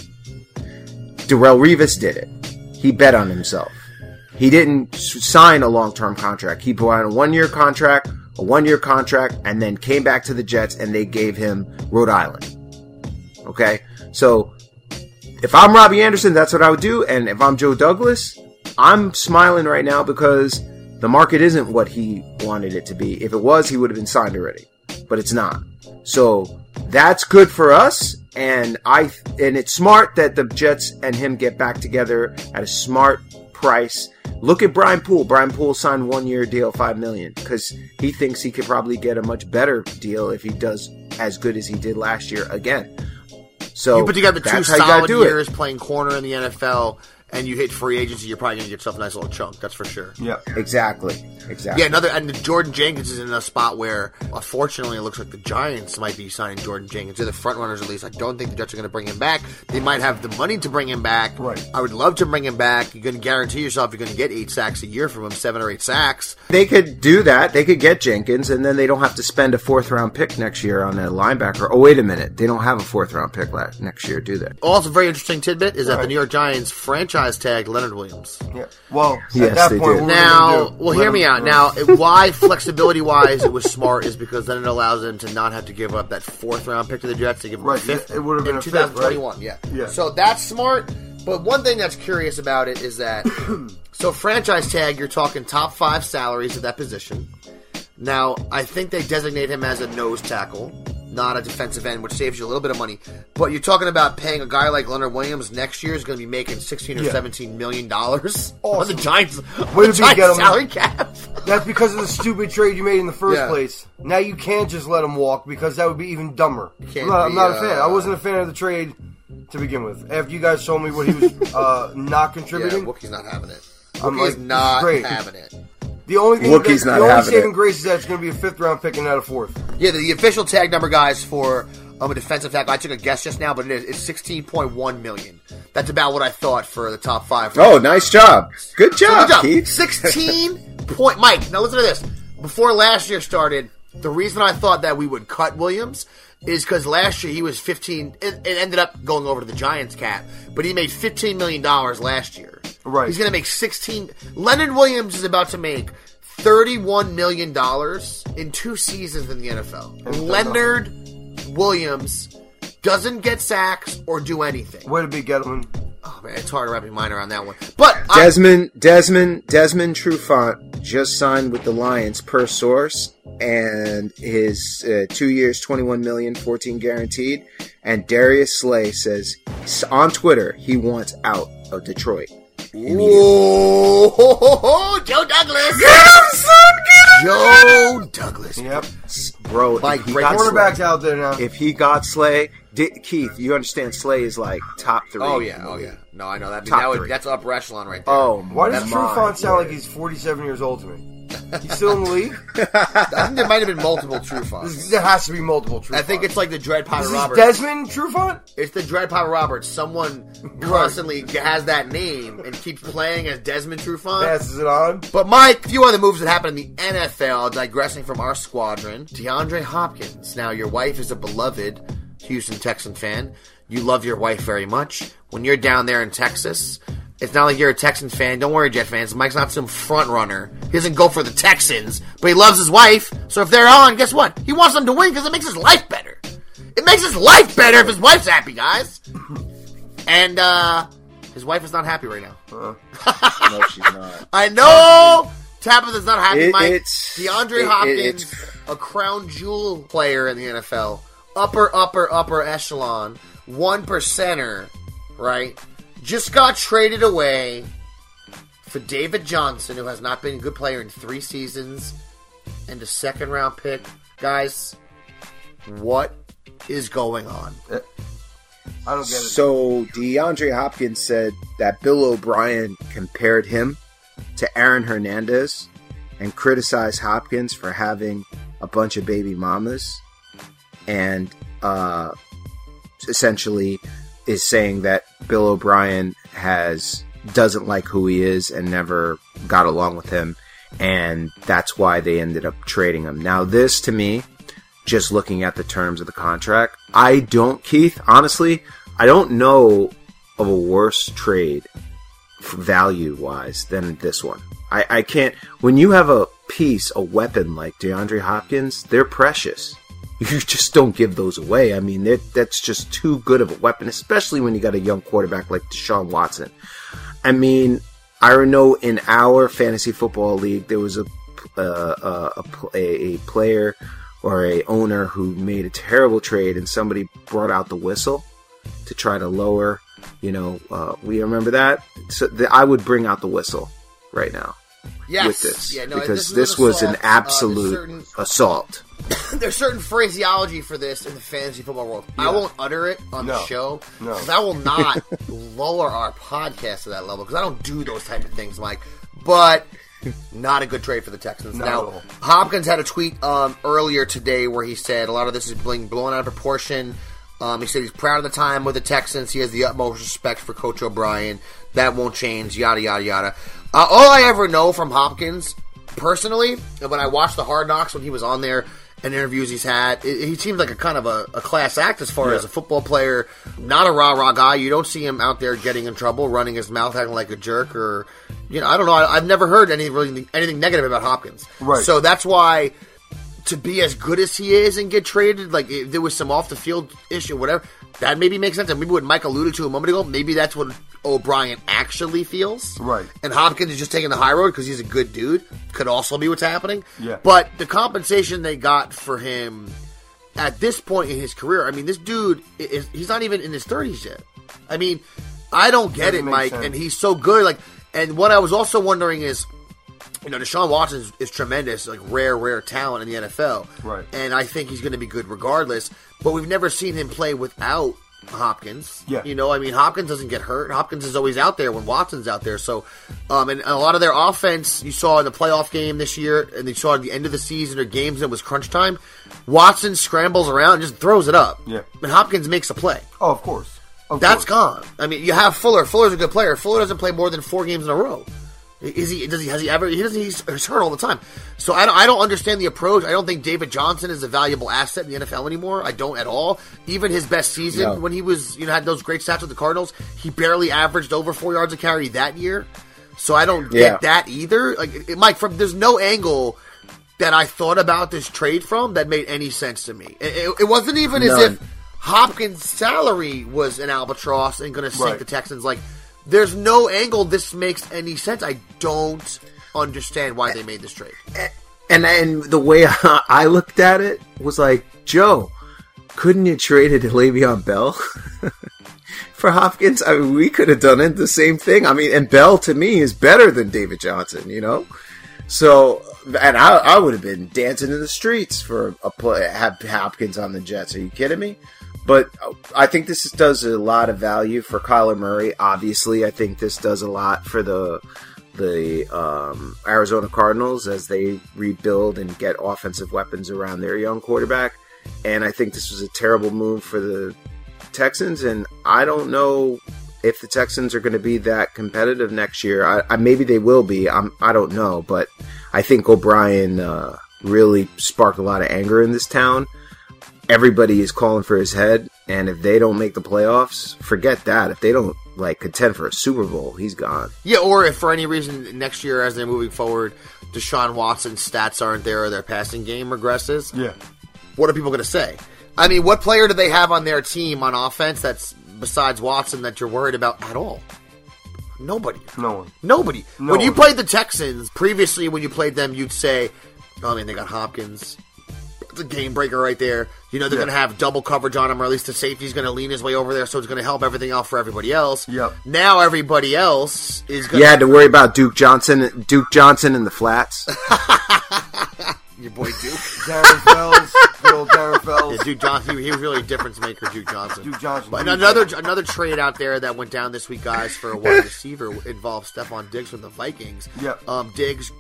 Darrelle Revis did it. He bet on himself. He didn't sign a long term contract. He on a one year contract, a one year contract, and then came back to the Jets and they gave him Rhode Island. Okay? So, if I'm Robby Anderson, that's what I would do. And if I'm Joe Douglas, I'm smiling right now because the market isn't what he wanted it to be. If it was, he would have been signed already, but it's not. So that's good for us. And I, and it's smart that the Jets and him get back together at a smart price. Look at Brian Poole. Brian Poole signed one year deal, five million, because he thinks he could probably get a much better deal if he does as good as he did last year again. So you put together two solid do it. years playing corner in the NFL, and you hit free agency, you're probably going to get yourself a nice little chunk. That's for sure. Yeah. Exactly. Exactly. Yeah, another and Jordan Jenkins is in a spot where, uh, unfortunately, it looks like the Giants might be signing Jordan Jenkins. They're the front runners, at least. I don't think the Jets are going to bring him back. They might have the money to bring him back. Right. I would love to bring him back. You're going to guarantee yourself you're going to get eight sacks a year from him, seven or eight sacks. They could do that. They could get Jenkins, and then they don't have to spend a fourth round pick next year on a linebacker. Oh, wait a minute. They don't have a fourth round pick next year, do they? Also, very interesting tidbit is that the New York Giants franchise tagged Leonard Williams. Yeah. Well, Yes, at that they point, did. what we're Now, well, let hear me out. Now, why flexibility wise it was smart is because then it allows them to not have to give up that fourth round pick to the Jets. They give them Right, a fifth. it would've been in a fifth, right? 2021. Yeah. Yeah. So that's smart. But one thing that's curious about it is that so franchise tag, you're talking top five salaries at that position. Now, I think they designate him as a nose tackle, not a defensive end, which saves you a little bit of money. But you're talking about paying a guy like Leonard Williams next year is going to be making 16 or Yeah. 17 million dollars on the Giants, Way the to get him. salary cap. That's because of the stupid trade you made in the first Yeah. place. Now you can't just let him walk because that would be even dumber. I'm not, I'm be, not a fan. uh, I wasn't a fan of the trade to begin with. After you guys told me what he was uh, not Yeah, contributing, Wookie's not having it. I'm like, not great. having it. The only thing Wookiee's that, not the only having saving it. grace is that it's going to be a fifth round pick and not a fourth. Yeah, the, the official tag number, guys, for um, a defensive tackle. I took a guess just now, but it is it's sixteen point one million. That's about what I thought for the top five. Oh, nice job. Good So job, good job. Keith. Sixteen point. Mike, now listen to this. Before last year started, the reason I thought that we would cut Williams is because last year he was fifteen. It, it ended up going over to the Giants cap, but he made fifteen million dollars last year. Right. He's going to make sixteen. Leonard Williams is about to make. Thirty-one million dollars in two seasons in the NFL. Leonard Williams doesn't get sacks or do anything. Way to be Gettleman. Oh man, it's hard to wrap your mind around that one. But I, Desmond Desmond Desmond Trufant just signed with the Lions per source, and his uh, two years, twenty one million, 14 guaranteed. And Darius Slay says on Twitter he wants out of Detroit. Whoa, ho, ho, ho, Joe Douglas. Get him, son, get him. Joe Douglas. Yep. Bro, Like, if he got Quarterbacks out there now. if he got Slay, Di- Keith, you understand Slay is like top three. Oh yeah, oh yeah. No, I know that. Top that would, three. that's upper echelon right there. Oh, Why does my Trufant sound like he's 47 years old to me? He's still in the league? I think there might have been multiple true. There has to be multiple Trufant. I think it's like the Dread this Roberts. Desmond Trufant? It's the Dread Pirate Roberts. Someone constantly has that name and keeps playing as Desmond Trufant. Passes it on. But Mike, a few other moves that happened in the NFL, digressing from our squadron. DeAndre Hopkins. Now, your wife is a beloved Houston Texan fan. You love your wife very much. When you're down there in Texas, it's not like you're a Texans fan. Don't worry, Jet fans. Mike's not some front runner. He doesn't go for the Texans, but he loves his wife. So if they're on, guess what? He wants them to win because it makes his life better. It makes his life better if his wife's happy, guys. And uh his wife is not happy right now. no, she's not. I know Tabitha's not happy, It- Mike. it's- DeAndre it- it- Hopkins, it's- a crown jewel player in the NFL, upper, upper, upper echelon, one percenter, right? Just got traded away for David Johnson, who has not been a good player in three seasons, and a second round pick. Guys, what is going on? I don't get it. So DeAndre Hopkins said that Bill O'Brien compared him to Aaron Hernandez and criticized Hopkins for having a bunch of baby mamas and uh, essentially is saying that Bill O'Brien has doesn't like who he is and never got along with him and that's why they ended up trading him. Now this to me just looking at the terms of the contract. I don't, Keith, honestly, I don't know of a worse trade value wise than this one. I, I can't, when you have a piece, a weapon like DeAndre Hopkins, they're precious. You just don't give those away. I mean, that's just too good of a weapon, especially when you got a young quarterback like Deshaun Watson. I mean, I know in our fantasy football league there was a uh, uh, a, a, a player or a owner who made a terrible trade, and somebody brought out the whistle to try to lower. You know, uh, we remember that. So the, I would bring out the whistle right now Yes. with this Yeah, no, because is this was an assault. Uh, absolute there's certain- assault. there's certain phraseology for this in the fantasy football world. I won't utter it on the No. show. No. 'cause I will not lower our podcast to that level because I don't do those type of things, Mike. But not a good trade for the Texans. At now. Hopkins had a tweet um, earlier today where he said a lot of this is being blown out of proportion. Um, he said he's proud of the time with the Texans. He has the utmost respect for Coach O'Brien. That won't change. Yada yada yada. Uh, all I ever know from Hopkins, personally, when I watched the Hard Knocks when he was on there and interviews he's had, it, he seems like a kind of a, a class act as far as a football player. Not a rah rah guy. You don't see him out there getting in trouble, running his mouth, acting like a jerk, or you know, I don't know. I, I've never heard any really anything negative about Hopkins. Right. So that's why to be as good as he is and get traded, like if there was some off the field issue, whatever, that maybe makes sense. And maybe what Mike alluded to a moment ago, maybe that's what O'Brien actually feels. Right. And Hopkins is just taking the high road because he's a good dude. Could also be what's happening. Yeah. But the compensation they got for him at this point in his career, I mean, this dude is he's not even in his thirties yet. I mean, I don't get Doesn't it, Mike. sense. And he's so good. Like, and what I was also wondering is you know, Deshaun Watson is, is tremendous, like rare, rare talent in the NFL. Right. And I think he's going to be good regardless. But we've never seen him play without Hopkins. Yeah. You know, I mean, Hopkins doesn't get hurt. Hopkins is always out there when Watson's out there. So, um, and a lot of their offense you saw in the playoff game this year, and you saw at the end of the season or games that was crunch time. Watson scrambles around and just throws it up. Yeah. And Hopkins makes a play. Oh, of course. Of That's course. gone. I mean, you have Fuller. Fuller's a good player. Fuller doesn't play more than four games in a row. Is he? Does he? Has he ever? He doesn't. He's, he's hurt all the time. So I don't. I don't understand the approach. I don't think David Johnson is a valuable asset in the NFL anymore. I don't at all. Even his best season No. when he was, you know, had those great stats with the Cardinals, he barely averaged over four yards a carry that year. So I don't get Yeah. that either. Like, it, Mike, from there's no angle that I thought about this trade from that made any sense to me. It, it- wasn't even as if Hopkins' salary was an albatross and going to sink Right. the Texans. Like, there's no angle this makes any sense. I don't understand why they made this trade. And and the way I looked at it was like, Joe, couldn't you traded Le'Veon Bell for Hopkins? I mean, we could have done it the same thing. I mean, and Bell to me is better than David Johnson, you know. So, and I, I would have been dancing in the streets for a play, have Hopkins on the Jets. Are you kidding me? But I think this does a lot of value for Kyler Murray. Obviously, I think this does a lot for the the um, Arizona Cardinals as they rebuild and get offensive weapons around their young quarterback. And I think this was a terrible move for the Texans. And I don't know if the Texans are going to be that competitive next year. I, I maybe they will be. I'm, I don't know, but I think O'Brien uh, really sparked a lot of anger in this town. Everybody is calling for his head, and if they don't make the playoffs, forget that. If they don't like contend for a Super Bowl, he's gone. Yeah, or if for any reason next year, as they're moving forward, Deshaun Watson's stats aren't there or their passing game regresses, Yeah. what are people going to say? I mean, what player do they have on their team on offense that's besides Watson that you're worried about at all? Nobody. No one. Nobody. No when you played the Texans previously, when you played them, you'd say, "Oh man, they got Hopkins." It's a game breaker right there. You know they're Yeah. going to have double coverage on him, or at least the safety's going to lean his way over there, so it's going to help everything out for everybody else. Yep. Now everybody else is going. You had to worry about Duke Johnson, Duke Johnson in the flats. your boy Duke. Darren Fells. Good old Darren Fells. Yeah, Duke Johnson. He, he was really a difference maker, Duke Johnson. Duke Johnson. But Duke another another trade out there that went down this week, guys, for a wide receiver involved Stefon Diggs from the Vikings. Yep. Um, Diggs,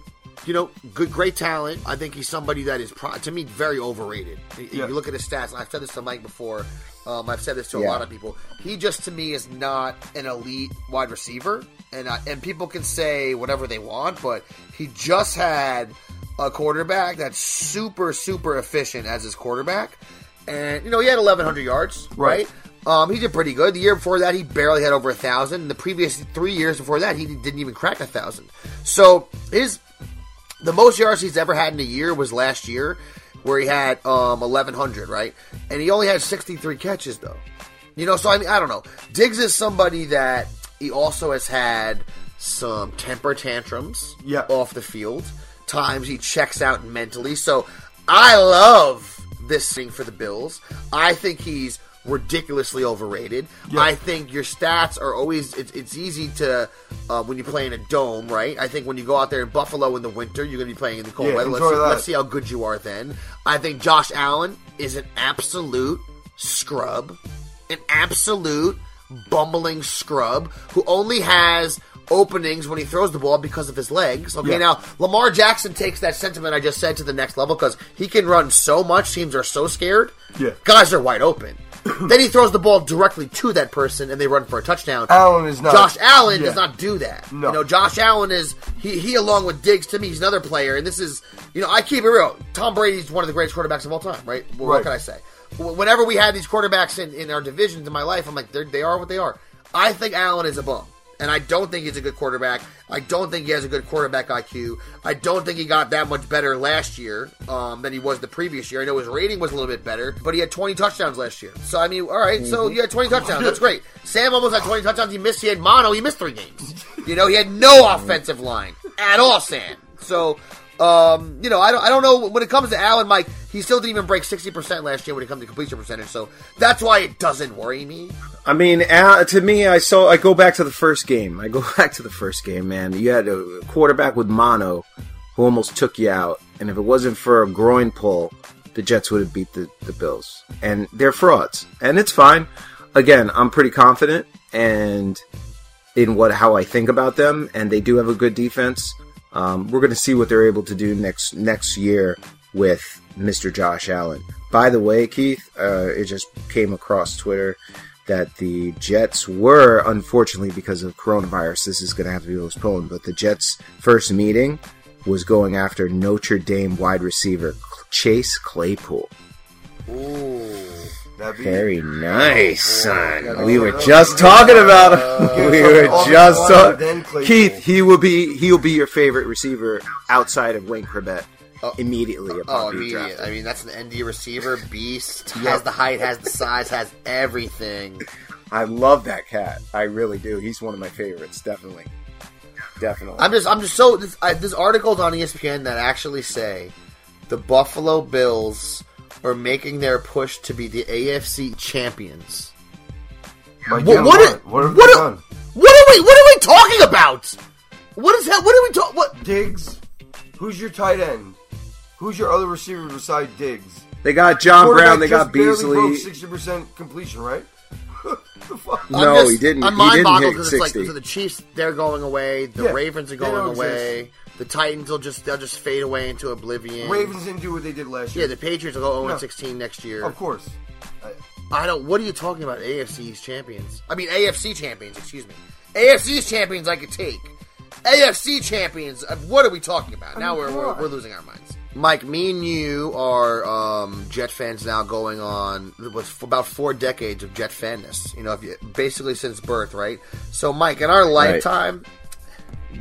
you know, good, great talent. I think he's somebody that is, pro- to me, very overrated. Yeah. You look at his stats. I've said this to Mike before. Um, I've said this to a Yeah. lot of people. He just, to me, is not an elite wide receiver, and I, and people can say whatever they want, but he just had a quarterback that's super, super efficient as his quarterback. And, you know, he had 1,100 yards, Right. right? Um, he did pretty good. The year before that, he barely had over a thousand. The previous three years before that, he didn't even crack a thousand. So his the most yards he's ever had in a year was last year, where he had um 1,100, right? And he only had 63 catches though. You know, so I mean, I don't know. Diggs is somebody that he also has had some temper tantrums Yeah. off the field. Times he checks out mentally. So I love this thing for the Bills. I think he's ridiculously overrated. I think your stats are always. It's, it's easy to uh, when you play in a dome, right? I think when you go out there in Buffalo in the winter, you're going to be playing in the cold Yeah, weather. Let's see, let's see how good you are then. I think Josh Allen is an absolute scrub, an absolute bumbling scrub who only has openings when he throws the ball because of his legs. Okay, Yeah. now Lamar Jackson takes that sentiment I just said to the next level because he can run so much. Teams are so scared. Yeah. guys are wide open. then he throws the ball directly to that person and they run for a touchdown. Allen is not. Josh Allen Yeah. does not do that. No. You know, Josh Allen is he he along with Diggs to me he's another player, and this is you know I keep it real. Tom Brady's one of the greatest quarterbacks of all time, right? Well, What Right. can I say? Whenever we had these quarterbacks in, in our divisions in my life, I'm like they are what they are. I think Allen is a bum. And I don't think he's a good quarterback. I don't think he has a good quarterback IQ. I don't think he got that much better last year um, than he was the previous year. I know his rating was a little bit better, but he had 20 touchdowns last year. So, I mean, all right, so you had 20 touchdowns. That's great. Sam almost had 20 touchdowns. He missed, he had mono. He missed three games. You know, he had no offensive line at all, Sam. So, um, you know, I don't, I don't know when it comes to Allen, Mike. He still didn't even break sixty percent last year when it comes to completion percentage. So that's why it doesn't worry me. I mean, uh, to me, I saw. I go back to the first game. I go back to the first game, man. You had a quarterback with mono who almost took you out, and if it wasn't for a groin pull, the Jets would have beat the, the Bills. And they're frauds, and it's fine. again, I'm pretty confident and in what how I think about them, and they do have a good defense. Um, we're going to see what they're able to do next next year with Mr. Josh Allen. By the way, Keith, uh, it just came across Twitter that the Jets were, unfortunately, because of coronavirus, this is going to have to be postponed. But the Jets' first meeting was going after Notre Dame wide receiver Chase Claypool. Be Very nice, son. gotta We were just talking about him. We were just talking. Keith, he will be he'll be your favorite receiver outside of Wayne Chrebet uh, immediately oh, upon Oh, immediate. drafted. I mean, that's an ND receiver, beast. Has the height, has the size, has everything. I love that cat. I really do. He's one of my favorites. Definitely, definitely. I'm just, I'm just so. This, I, there's articles on ESPN that actually say the Buffalo Bills are making their push to be the AFC champions. By What? doing What? what? are- What have what they are- done? What are we? What are we talking about? What is that? What are we talking? What? Diggs. Who's your tight end? Who's your other receiver beside Diggs? they got John Brown. They got Beasley. Sixty percent completion, right? the? No, just, he didn't. I'm he mind didn't boggled because it's like so the Chiefs they're going away, the Yeah, Ravens are they don't going exist. Away, the Titans will just they'll just fade away into oblivion. Ravens didn't do what they did last year. yeah, the Patriots will go 0 No. 16 next year. of course. I don't. What are you talking about? AFC's champions. I mean AFC champions. Excuse me. AFC's champions. I could take. AFC champions. uh, What are we talking about? Now we're, we're, we're losing our minds. Mike, me and you are um, Jet fans now, going on what's about four decades of Jet fanness. You know, if you, basically since birth, right? So, Mike, in our lifetime,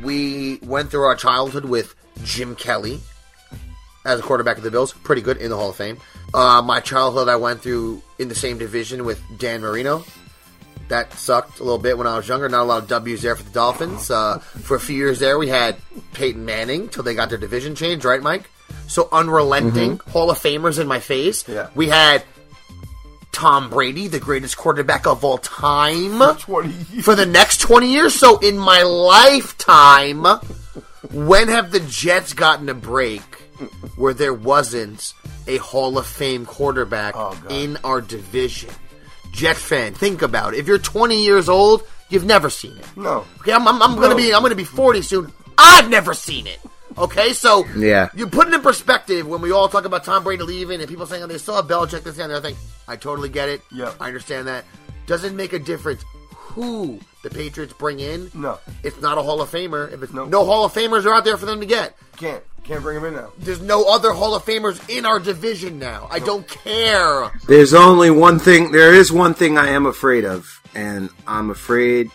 we went through our childhood with Jim Kelly as a quarterback of the Bills, pretty good in the Hall of Fame. Uh, my childhood, I went through in the same division with Dan Marino. That sucked a little bit when I was younger. Not a lot of W's there for the Dolphins. Uh, for a few years there, we had Peyton Manning till they got their division changed, right, Mike? So unrelenting Hall of Famers in my face. Yeah. We had Tom Brady, the greatest quarterback of all time years. for the next 20 years. So in my lifetime, when have the Jets gotten a break where there wasn't a Hall of Fame quarterback Oh, in our division? Jet fan, think about it. If you're 20 years old, you've never seen it. No. Okay, I'm, I'm, I'm gonna be I'm gonna be 40 soon. I've never seen it. Okay, so Yeah. you put it in perspective when we all talk about Tom Brady leaving and people saying oh, they still have Belichick this and the other thing. I totally get it. Yeah, I understand that. Doesn't make a difference who the Patriots bring in. No. it's not a Hall of Famer. If it's Nope. no Hall of Famers are out there for them to get. Can't. Can't bring them in now. There's no other Hall of Famers in our division now. I don't care. There's only one thing. There is one thing I am afraid of, and I'm afraid.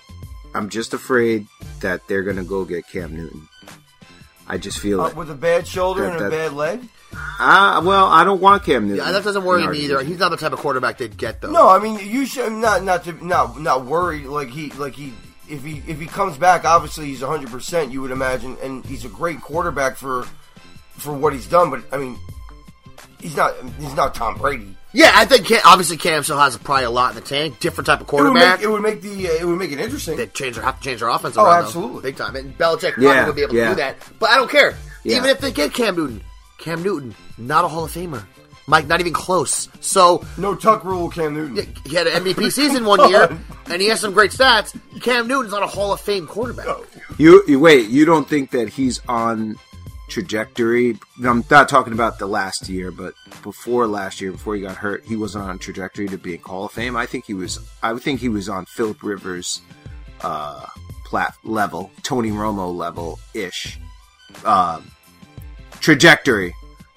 I'm just afraid that they're gonna go get Cam Newton. I just feel Uh, it. with a bad shoulder That- and a bad leg? Ah, well, I don't want Cam Newton. Yeah, that doesn't worry me either. He's not the type of quarterback they'd get though. No, I mean you should not not to not not worry like he like he if he if he comes back obviously he's 100% you would imagine and he's a great quarterback for for what he's done but I mean he's not he's not Tom Brady. Yeah, I think Cam, obviously Cam still has probably a lot in the tank. Different type of It would quarterback. make it would make the uh, it would make it interesting. they change their, have to change their offense Oh, around, though, absolutely. big time. And Belichick probably Yeah, would be able to do that, but I don't care. Yeah. Even if they get Cam Newton, Cam Newton, not a Hall of Famer. Mike, not even close. So no tuck rule Cam Newton. he had an MVP season one year, and he has some great stats. Cam Newton's not a Hall of Fame quarterback. You, you wait. You don't think that he's on trajectory? I'm not talking about the last year, but before last year, before he got hurt, he wasn't on trajectory to being Hall of Fame. I think he was. I would think he was on Philip Rivers' uh, plat level, Tony Romo level ish uh, trajectory.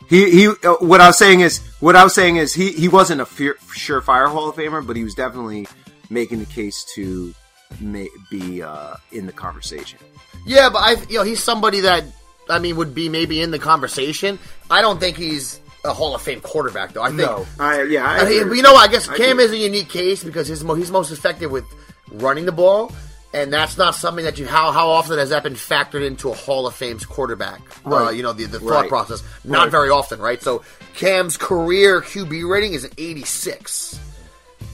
He he. Uh, what I was saying is, what I was saying is, he he wasn't a fear, surefire Hall of Famer, but he was definitely making the case to may, be uh, in the conversation. Yeah, but I, you know, he's somebody that I mean would be maybe in the conversation. I don't think he's a Hall of Fame quarterback, though. I think No. I yeah, I I mean, you know, I guess Cam agree. is a unique case because his mo- he's most effective with running the ball, and that's not something that you how how often has that been factored into a Hall of Fame's quarterback? Uh, Right. you know, the, the thought Right. process not Right. very often, right? So Cam's career QB rating is an 86.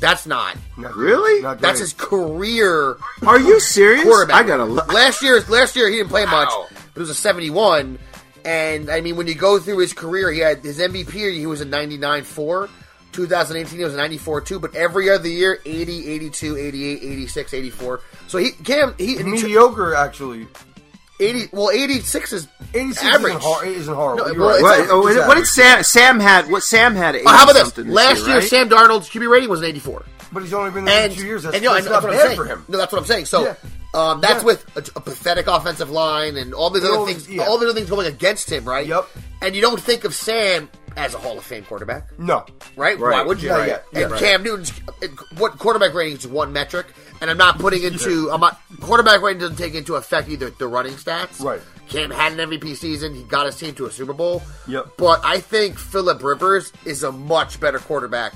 That's not. Not Really? Not That's his career Are you serious? quarterback. I gotta look. Last year, last year he didn't play much, Wow. But it was a 71. And I mean, when you go through his career, he had his MVP year, he was a 99-4. 2018 he was a 94 too, but every other year 80, 82, 88, 86, 84. So he Cam he he- Mediocre, actually. 80 well 86 is 86 average. isn't, hor- isn't horrible. No, well, right. What, like- oh, It's what did. Sam? Sam had what? Sam had. 80 Oh, how about this? something Last year, right? Sam Darnold's QB rating was an 84. But he's only been there And, for two years. That's, and you know, that's and not that's bad saying. for him. No, that's what I'm saying. So Yeah. Um, that's Yeah. with a, a pathetic offensive line and all these And other all things. yeah. All the other things going against him, right? Yep. And you don't think of Sam as a Hall of Fame quarterback, No. right? Right. Why would you? Yeah, right? yeah, yeah, and right. Cam Newton's what quarterback rating is one metric, and I'm not putting into I'm not quarterback rating doesn't take into effect either the running stats. Right. Cam had an MVP season. He got his team to a Super Bowl. Yep. But I think Philip Rivers is a much better quarterback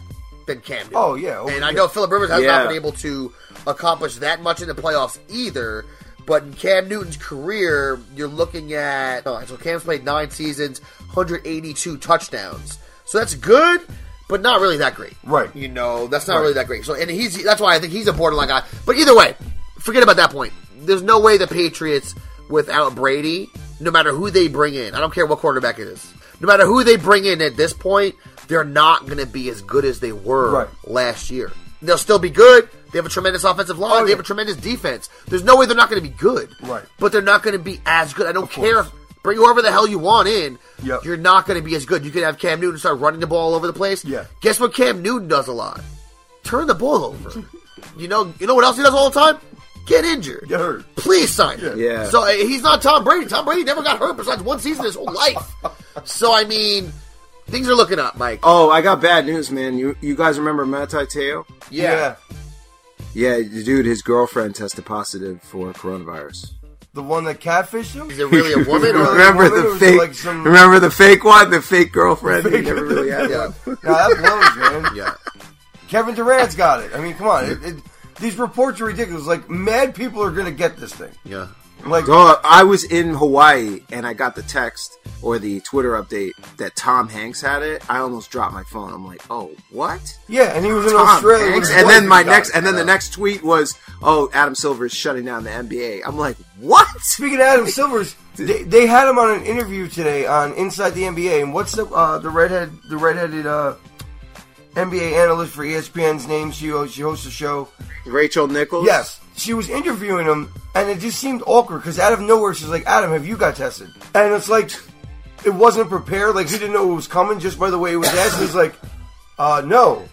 than Cam Newton. Oh, yeah. Oh, and I yeah. know Philip Rivers has Yeah. not been able to accomplish that much in the playoffs either. But in Cam Newton's career, you're looking at oh, so Cam's played nine seasons, 182 touchdowns. So that's good, but not really that great. Right. You know, that's not Right. really that great. So and he's that's why I think he's a borderline guy. But either way, forget about that point. There's no way the Patriots without Brady, no matter who they bring in, I don't care what quarterback it is. No matter who they bring in at this point, they're not going to be as good as they were Right. last year. They'll still be good. They have a tremendous offensive line. Oh, They have a tremendous defense. There's no way they're not going to be good. Right. But they're not going to be as good. I don't care if bring whoever the hell you want in. Yep. You're not going to be as good. You could have Cam Newton start running the ball all over the place. Yeah. Guess what Cam Newton does a lot? Turn the ball over. you know, you know what else he does all the time? Get injured. Get hurt. Please sign him. Yeah. So uh, he's not Tom Brady. Tom Brady never got hurt besides one season his whole life. so I mean, things are looking up, Mike. Oh, I got bad news, man. You you guys remember Manti Te'o? Yeah. Yeah, dude, his girlfriend tested positive for coronavirus. The one that catfished him? Is it really a woman? or remember woman the was fake? like some- Remember the fake one, the fake girlfriend. He never really had Yeah. one. No, that blows, man. Yeah. Kevin Durant's got it. I mean, come on. It, it, these reports are ridiculous. Like, mad people are going to get this thing. Yeah. Like, Oh, I was in Hawaii and I got the text or the Twitter update that Tom Hanks had it. I almost dropped my phone. I'm like, oh, what? yeah, and he was in Australia. Hanks? And then my next, and then the next tweet was, "Oh, Adam Silver is shutting down the NBA." I'm like, "What?" Speaking of Adam Silver's, they, they had him on an interview today on Inside the NBA. And what's the uh, the redhead the redheaded uh, NBA analyst for ESPN's name? She hosts, she hosts a show. Rachel Nichols. Yes, she was interviewing him, and it just seemed awkward because out of nowhere she's like, "Adam, have you got tested?" And it's like it wasn't prepared. Like he didn't know it was coming just by the way it was asked. He's like, "Uh, no."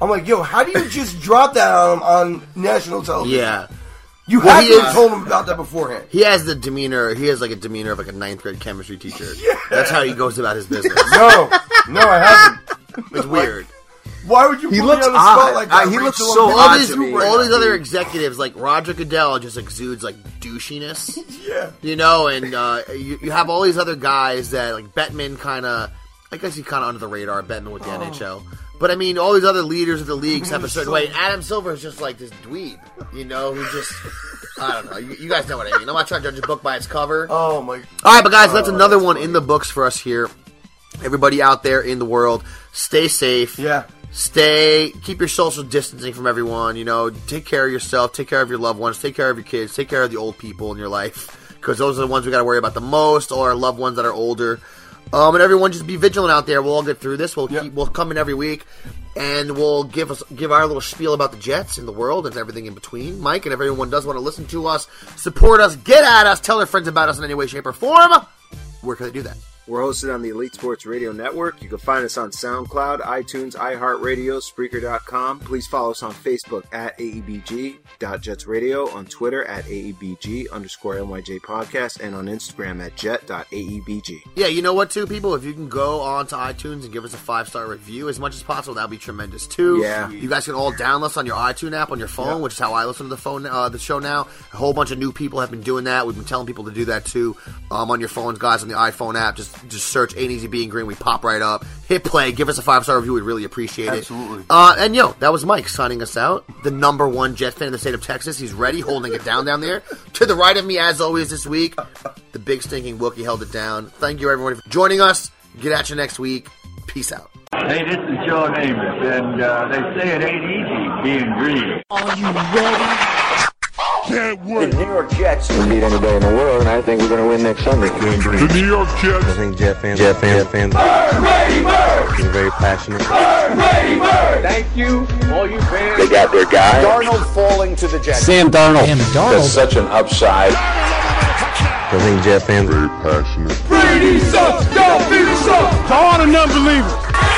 I'm like, "Yo, how do you just drop that on him on national television?" Yeah. you Well, had to have told him about that beforehand. He has the demeanor. He has like a demeanor of like a ninth grade chemistry teacher. That's how he goes about his business. No, no, I haven't. It's weird. Why would you He put looks me on the odd. spot like that? Uh, he looks Rachel, so I'm all odd these, to me. all these other executives, like Roger Goodell, just exudes like douchiness. Yeah. You know, and uh, you, you have all these other guys that like Bettman kind of, I guess he's kind of under the radar. Bettman with the NHL, but I mean, all these other leaders of the leagues have a certain way. Adam Silver is just like this dweeb, you know, who just I don't know. You, you guys know what I mean. I'm not trying to judge a book by its cover. Oh my! All right, but guys, that's another one in the books for us here. Everybody out there in the world, stay safe. Yeah. Stay, keep your social distancing from everyone. You know, take care of yourself, take care of your loved ones, take care of your kids, take care of the old people in your life because those are the ones we got to worry about the most, or our loved ones that are older. Um, and everyone, just be vigilant out there. We'll all get through this. We'll Yep. keep, we'll come in every week, and we'll give us give our little spiel about the Jets and the world and everything in between. Mike and if everyone does want to listen to us, support us, get at us, tell their friends about us in any way, shape, or form. Where can they do that? We're hosted on the Elite Sports Radio Network. You can find us on SoundCloud, iTunes, iHeartRadio, Spreaker.com. Please follow us on Facebook at AEBG.JetsRadio, on Twitter at AEBG underscore NYJ Podcast, and on Instagram at jet.aebg. Yeah, you know what, too, people? If you can go on to iTunes and give us a five star review as much as possible, that would be tremendous too. Yeah. you guys can all download us on your iTunes app on your phone, which is how I listen to the phone, uh, the show now. A whole bunch of new people have been doing that. We've been telling people to do that too. Um, on your phones, guys, on the iPhone app, just just search "Ain't Easy Being Green." We pop right up. Hit play. Give us a five star review. We'd really appreciate it. Absolutely. Uh, and yo, that was Mike signing us out. The number one Jet fan in the state of Texas. He's ready, holding it down down there. To the right of me, as always, this week, the big stinking Wookie held it down. Thank you, everybody, for joining us. Get at you next week. Peace out. Hey, this is Joe Namath, and uh, they say it ain't easy being green. Are you ready? Can't The. New York Jets We beat anybody in the world, and I think we're going to win next Sunday. The New York Jets. I Jets. think Jet fans, Jet fans, fans, are very passionate. Thank you, all you fans. They got their guy. Darnold falling to the Jets. Sam Darnold. Sam That's Darnold. such an upside. I think Jet fans, Very passionate. To all the non-believers.